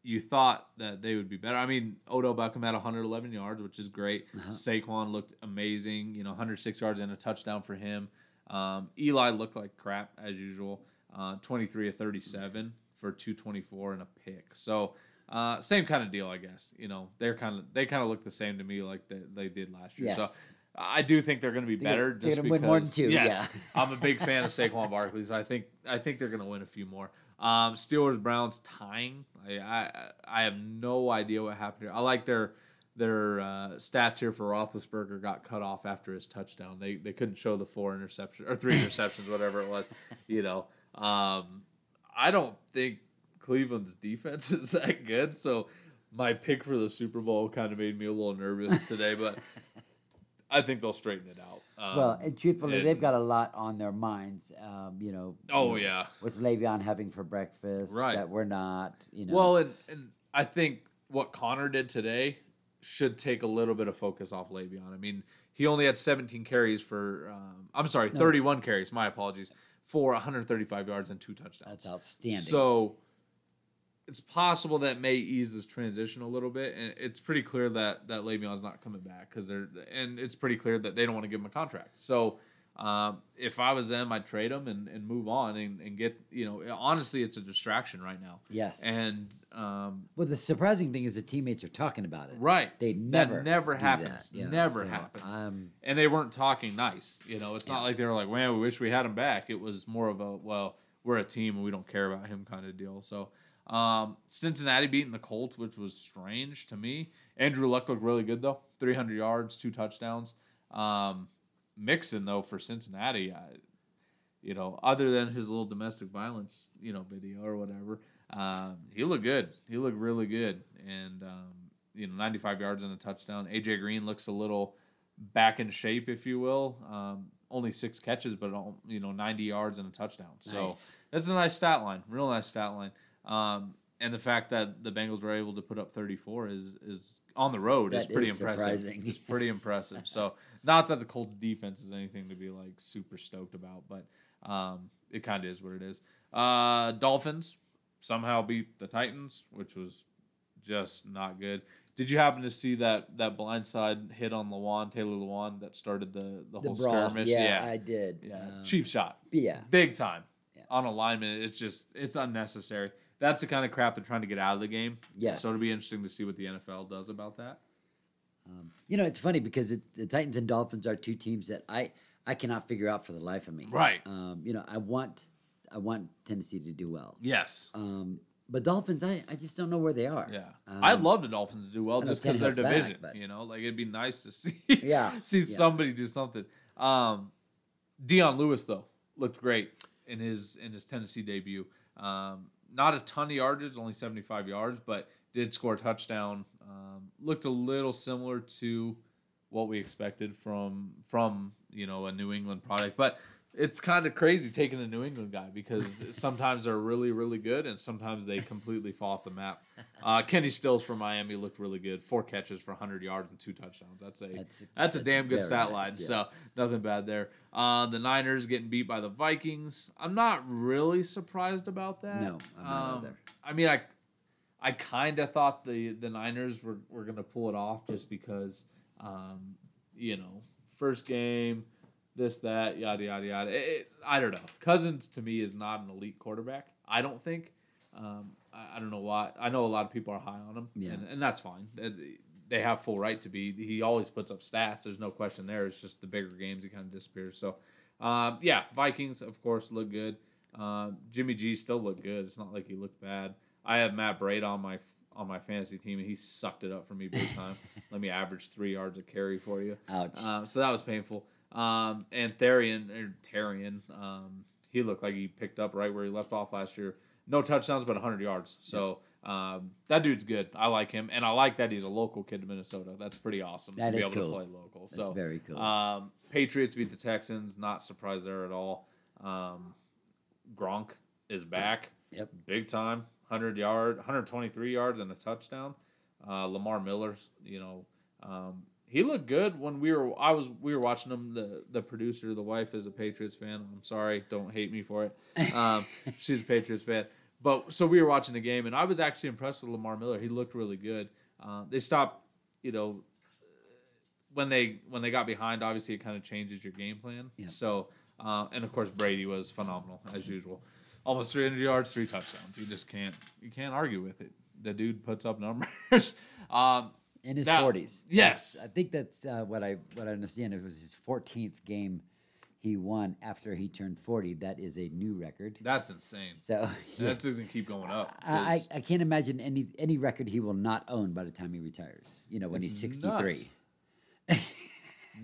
you thought that they would be better. I mean, Odell Beckham had 111 yards, which is great. Uh-huh. Saquon looked amazing. You know, 106 yards and a touchdown for him. Um, Eli looked like crap as usual. Uh, 23 of 37 for 224 and a pick. So uh, same kind of deal, I guess. You know, they're kind of they kind of look the same to me like they, they did last year. So. I do think they're going to be They're better. they're just gonna win more than two, Yes, yeah. I'm a big fan of [LAUGHS] Saquon Barkley. I think I think they're going to win a few more. Um, Steelers Browns tying. I, I I have no idea what happened here. I like their their uh, stats here for Roethlisberger got cut off after his touchdown. They they couldn't show the four interceptions or three interceptions, whatever it was. [LAUGHS] You know, um, I don't think Cleveland's defense [LAUGHS] is that good. So my pick for the Super Bowl kind of made me a little nervous today, but [LAUGHS] I think they'll straighten it out. Um, well, and truthfully, they've got a lot on their minds. Um, you know. oh you know, yeah. What's Le'Veon having for breakfast? Right. That we're not. You know. Well, and, and I think what Connor did today should take a little bit of focus off Le'Veon. I mean, he only had 17 carries for, um, I'm sorry, No. 31 carries, my apologies, for 135 yards and two touchdowns. that's outstanding. So it's possible that may ease this transition a little bit, and it's pretty clear that that Le'Veon's not coming back because they're, and it's pretty clear that they don't want to give him a contract. So um, if I was them, I'd trade him and, and move on and, and get you know honestly, it's a distraction right now. yes. And um, well, the surprising thing is the teammates are talking about it. right, They never. that never happens. that. Yeah, never so, happens. Um, and they weren't talking nice. You know, it's Yeah. not like they were like, "Man, we wish we had him back." It was more of a, "Well, we're a team and we don't care about him" kind of deal. So, um, Cincinnati beating the Colts, which was strange to me. Andrew Luck looked really good though, 300 yards, two touchdowns. Um, Mixon though for Cincinnati, I, you know, other than his little domestic violence, you know, video or whatever, um, he looked good. He looked really good, and um, you know, 95 yards and a touchdown. AJ Green looks a little back in shape, if you will. Um, only six catches, but you know, 90 yards and a touchdown. So nice. that's a nice stat line, real nice stat line. Um, and the fact that the Bengals were able to put up 34 is is on the road is pretty is impressive. It's pretty impressive. So [LAUGHS] not that the Colts defense is anything to be like super stoked about, but um, it kind of is what it is. Uh, Dolphins somehow beat the Titans, which was just not good. Did you happen to see that that blindside hit on Lewan Taylor Lewan that started the the, The whole brawl. skirmish? Yeah, I did. yeah, Um, cheap shot Yeah. big time Yeah. on alignment. It's just it's unnecessary. That's the kind of crap they're trying to get out of the game. Yes. So it'll be interesting to see what the NFL does about that. Um, you know, it's funny because it, the Titans and Dolphins are two teams that I I cannot figure out for the life of me. Right. Um, you know, I want I want Tennessee to do well. Yes. Um, but Dolphins, I, I just don't know where they are. Yeah. Um, I'd love the Dolphins to do well just because their Tannehill's back, division. but- You know, like it'd be nice to [LAUGHS] see Yeah, see yeah. somebody do something. Um Dion Lewis though looked great in his in his Tennessee debut. Um, not a ton of yardage, only 75 yards, but did score a touchdown. Um, looked a little similar to what we expected from from you know a New England product, but it's kind of crazy taking a New England guy because [LAUGHS] sometimes they're really really good and sometimes they completely fall off the map. [LAUGHS] Uh, Kenny Stills from Miami looked really good, four catches for 100 yards and two touchdowns. That's a That's- that's, a damn good stat nice, line. yeah. So nothing bad there. Uh, the Niners getting beat by the Vikings. I'm not really surprised about that. No, I'm not Um, either. I mean, I I kind of thought the the Niners were, were gonna pull it off just because, um, you know, first game, this that yada yada yada. It, it- I don't know. Cousins to me is not an elite quarterback. I don't think. Um, I, I don't know why. I know a lot of people are high on him, Yeah. and, and that's fine. Uh, They have full right to be. He always puts up stats. There's no question there. It's just the bigger games he kind of disappears. So, um, yeah, Vikings of course look good. Uh, Jimmy G still looked good. It's not like he looked bad. I have Matt Breida on my on my fantasy team, and he sucked it up for me big time. [LAUGHS] Let me average three yards a carry for you. Ouch. Um, so that was painful. Um, and Therian, or Tarian, um, he looked like he picked up right where he left off last year. No touchdowns, but 100 yards. So um, that dude's good. I like him, and I like that he's a local kid to Minnesota. That's pretty awesome That to be able cool. to play local. That's so very cool. um, Patriots beat the Texans. Not surprised there at all. Um, Gronk is back. Yep. Big time. 100 yard, 123 yards and a touchdown. Uh, Lamar Miller, you know, um, he looked good when we were. I was. We were watching him. The the producer, the wife, is a Patriots fan. I'm sorry. Don't hate me for it. Um, [LAUGHS] she's a Patriots fan. But so we were watching the game, and I was actually impressed with Lamar Miller. He looked really good. Uh, they stopped, you know, when they when they got behind. Obviously, it kind of changes your game plan. Yeah. So, uh, and of course, Brady was phenomenal as usual. Almost 300 yards, three touchdowns. You just can't you can't argue with it. The dude puts up numbers. [LAUGHS] um, in his forties. yes. I think that's uh, what I what I understand. It was his fourteenth game he won after he turned forty. That is a new record. that's insane. So And [LAUGHS] That doesn't keep going up. I, I I can't imagine any any record he will not own by the time he retires. You know, when he's sixty three. [LAUGHS]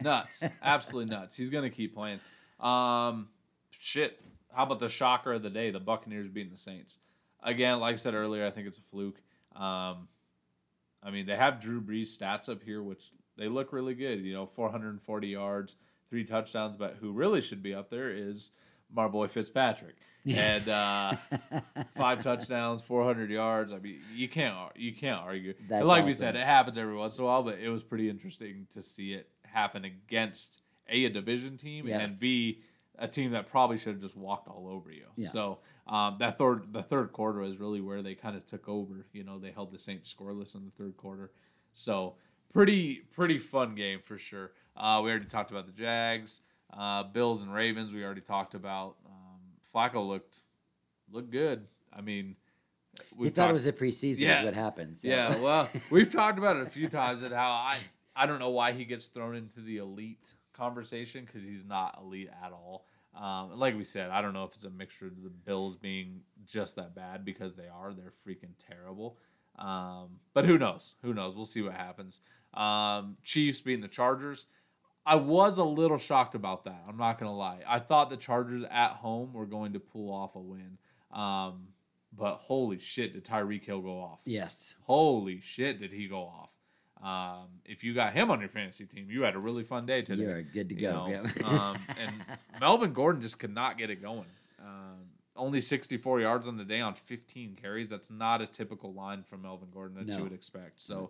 nuts, absolutely nuts. He's gonna keep playing. Um, shit. How about the shocker of the day? The Buccaneers beating the Saints. Again, like I said earlier, I think it's a fluke. Um, I mean, they have Drew Brees stats up here, which they look really good. You know, 440 yards, three touchdowns. But who really should be up there is my boy Fitzpatrick, and uh, [LAUGHS] five touchdowns, 400 yards. I mean, you can't you can't argue. That's and like we said, it happens every once in a while, but it was pretty interesting to see it happen against a a division team Yes. and b a team that probably should have just walked all over you. Yeah. So um, that third the third quarter is really where they kind of took over. You know, they held the Saints scoreless in the third quarter. So pretty pretty fun game for sure. Uh, we already talked about the Jags, uh, Bills and Ravens. We already talked about. Um, Flacco looked looked good. I mean, we've thought talked- it was a preseason. Yeah. Is what happens. so- yeah, well, [LAUGHS] we've talked about it a few times and how I I don't know why he gets thrown into the elite conversation because he's not elite at all. Um, like we said, I don't know if it's a mixture of the Bills being just that bad because they are. They're freaking terrible. Um, but who knows? Who knows? We'll see what happens. Um, Chiefs beating the Chargers. I was a little shocked about that. I'm not gonna lie. I thought the Chargers at home were going to pull off a win. Um, but holy shit, did Tyreek Hill go off? Yes. Holy shit, did he go off? Um, if you got him on your fantasy team, you had a really fun day today. You're good to you go. know? yeah. um, [LAUGHS] and Melvin Gordon just could not get it going. Um, only 64 yards on the day on 15 carries. That's not a typical line from Melvin Gordon that No. you would expect. So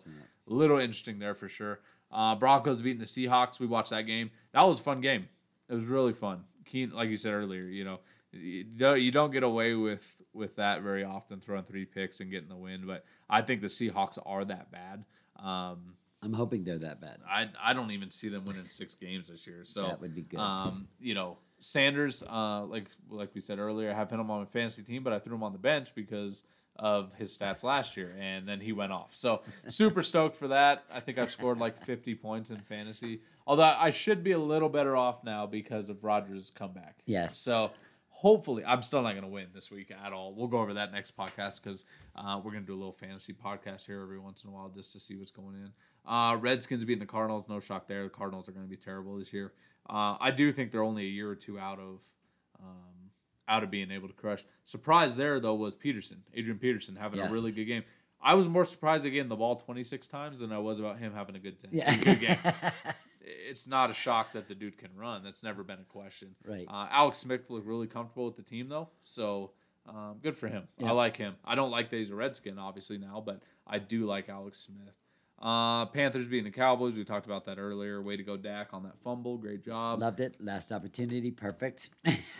a little interesting there for sure. Uh, Broncos beating the Seahawks. We watched that game. That was a fun game. It was really fun. Keen, like you said earlier, you know, you don't get away with with that very often, throwing three picks and getting the win. But I think the Seahawks are that bad. Um, I'm hoping they're that bad. I I don't even see them winning six games this year. So That would be good. Um, you know, Sanders, uh, like like we said earlier, I have him on my fantasy team, but I threw him on the bench because of his stats last year, and then he went off. So [LAUGHS] super stoked for that. I think I've scored like 50 points in fantasy. Although I should be a little better off now because of Rodgers' comeback. Yes. So hopefully, I'm still not going to win this week at all. We'll go over that next podcast because uh, we're going to do a little fantasy podcast here every once in a while just to see what's going in. Uh, Redskins beating the Cardinals, no shock there. The Cardinals are going to be terrible this year. Uh, I do think they're only a year or two out of um, out of being able to crush. Surprise there though was Peterson, Adrian Peterson having Yes. a really good game. I was more surprised at getting the ball 26 times than I was about him having a good, Yeah. good game. [LAUGHS] It's not a shock that the dude can run. That's never been a question. Right. Uh, Alex Smith looked really comfortable with the team though, so um, good for him. Yeah. I like him. I don't like that he's a Redskin, obviously now, but I do like Alex Smith. Uh, Panthers beating the Cowboys. We talked about that earlier. Way to go, Dak, on that fumble. Great job. Loved it. Last opportunity. Perfect.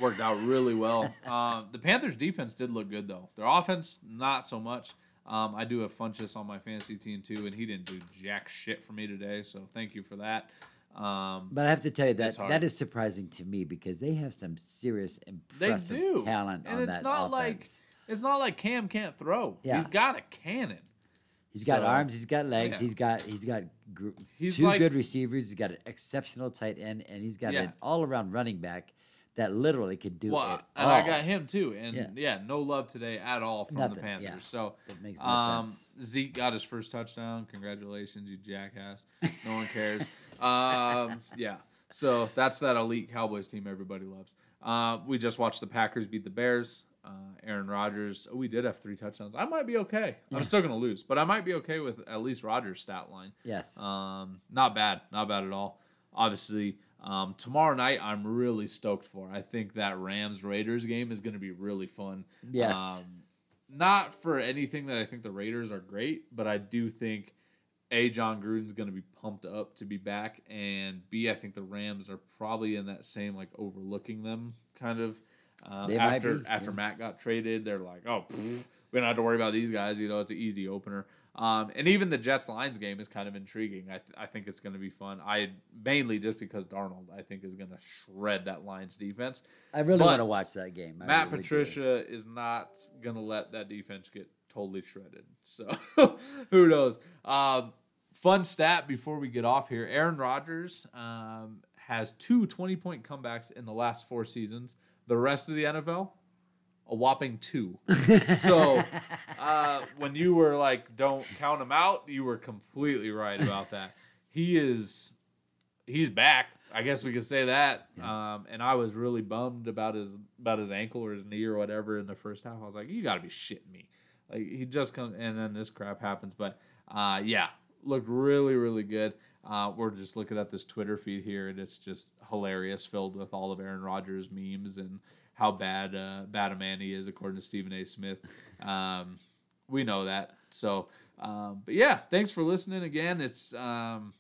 Worked out really well. Um, [LAUGHS] the Panthers defense did look good though. Their offense, not so much. Um, I do have Funchess on my fantasy team too, and he didn't do jack shit for me today. So thank you for that. Um, But I have to tell you that that is surprising to me because they have some serious they impressive do talent and on it's that not like it's not like Cam can't throw. Yeah. He's got a cannon. he's got so- arms, he's got legs, yeah. he's got he's got gr- He's two like- good receivers, he's got an exceptional tight end, and he's got Yeah. an all around running back that literally could do Well, it and all. I got him too. And yeah. Yeah. no love today at all from Nothing, the Panthers. yeah. So That makes no um, sense. Zeke got his first touchdown. Congratulations, you jackass. No one cares. [LAUGHS] um, yeah. So that's that elite Cowboys team everybody loves. Uh, we just watched the Packers beat the Bears. Uh, Aaron Rodgers. Oh, we did have three touchdowns. I might be okay. I'm still gonna lose, but I might be okay with at least Rodgers' stat line. Yes. Um, not bad, not bad at all. Obviously, um, tomorrow night I'm really stoked for. I think that Rams Raiders game is going to be really fun. Yes. Um, not for anything that I think the Raiders are great, but I do think a Jon Gruden's going to be pumped up to be back, and b I think the Rams are probably in that same like overlooking them kind of. Um, after be, after yeah. Mack got traded, they're like, oh, pfft, we don't have to worry about these guys. You know, it's an easy opener. Um, and even the Jets Lions game is kind of intriguing. I, th- I think it's going to be fun. I mainly just because Darnold, I think, is going to shred that Lions defense. I really want to watch that game. I Matt really do. Patricia is not going to let that defense get totally shredded. So [LAUGHS] who knows? Um, fun stat before we get off here Aaron Rodgers um, has two 20 point comebacks in the last four seasons. The rest of the NFL, a whopping two. [LAUGHS] so uh, when you were like, don't count him out, you were completely right about that. He is, he's back. I guess we could say that. Um, and I was really bummed about his about his ankle or his knee or whatever in the first half. I was like, you got to be shitting me. Like he just comes, and then this crap happens. But uh, yeah, looked really really good. Uh, we're just looking at this Twitter feed here, and it's just hilarious, filled with all of Aaron Rodgers memes and how bad uh, bad a man he is, according to Stephen A. Smith. [LAUGHS] Um, we know that. So, um, but yeah, thanks for listening again. It's um,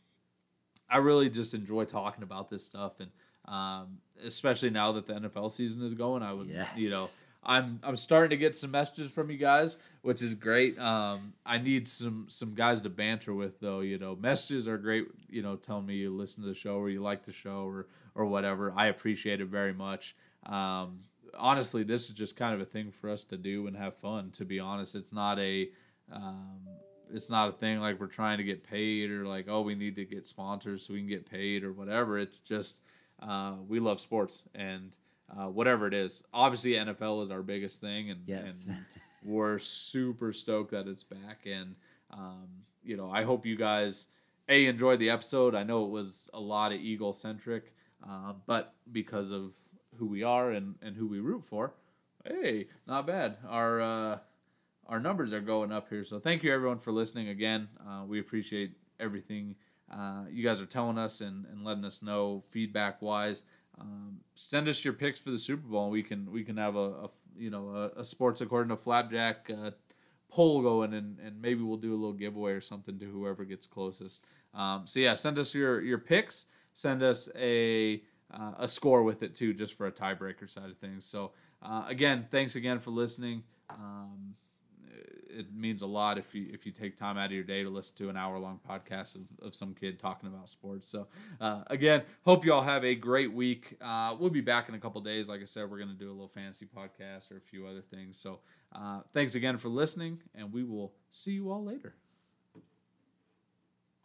I really just enjoy talking about this stuff, and um, especially now that the NFL season is going, I would Yes. you know. I'm I'm starting to get some messages from you guys, which is great. Um, I need some some guys to banter with though. You know, messages are great. You know, telling me you listen to the show or you like the show or or whatever. I appreciate it very much. Um, honestly, this is just kind of a thing for us to do and have fun. To be honest, it's not a um, it's not a thing like we're trying to get paid or like oh we need to get sponsors so we can get paid or whatever. It's just uh, we love sports and uh, whatever it is. Obviously, NFL is our biggest thing, and, Yes. and we're super stoked that it's back. And um, you know, I hope you guys a enjoyed the episode. I know it was a lot of Eagle centric, uh, but because of who we are and, and who we root for, hey, not bad. Our uh, our numbers are going up here. So thank you everyone for listening again. Uh, we appreciate everything uh, you guys are telling us and, and letting us know feedback wise. um, send us your picks for the Super Bowl. and We can we can have a, a you know a, a sports according to Flapjack uh, poll going, and, and maybe we'll do a little giveaway or something to whoever gets closest. Um, so yeah, send us your your picks. Send us a uh, a score with it too, just for a tiebreaker side of things. So uh, again, thanks again for listening. Um, it means a lot if you if you take time out of your day to listen to an hour long podcast of, of some kid talking about sports. So uh, again, hope you all have a great week. Uh, we'll be back in a couple days. Like I said, we're going to do a little fantasy podcast or a few other things. So uh, thanks again for listening, and we will see you all later.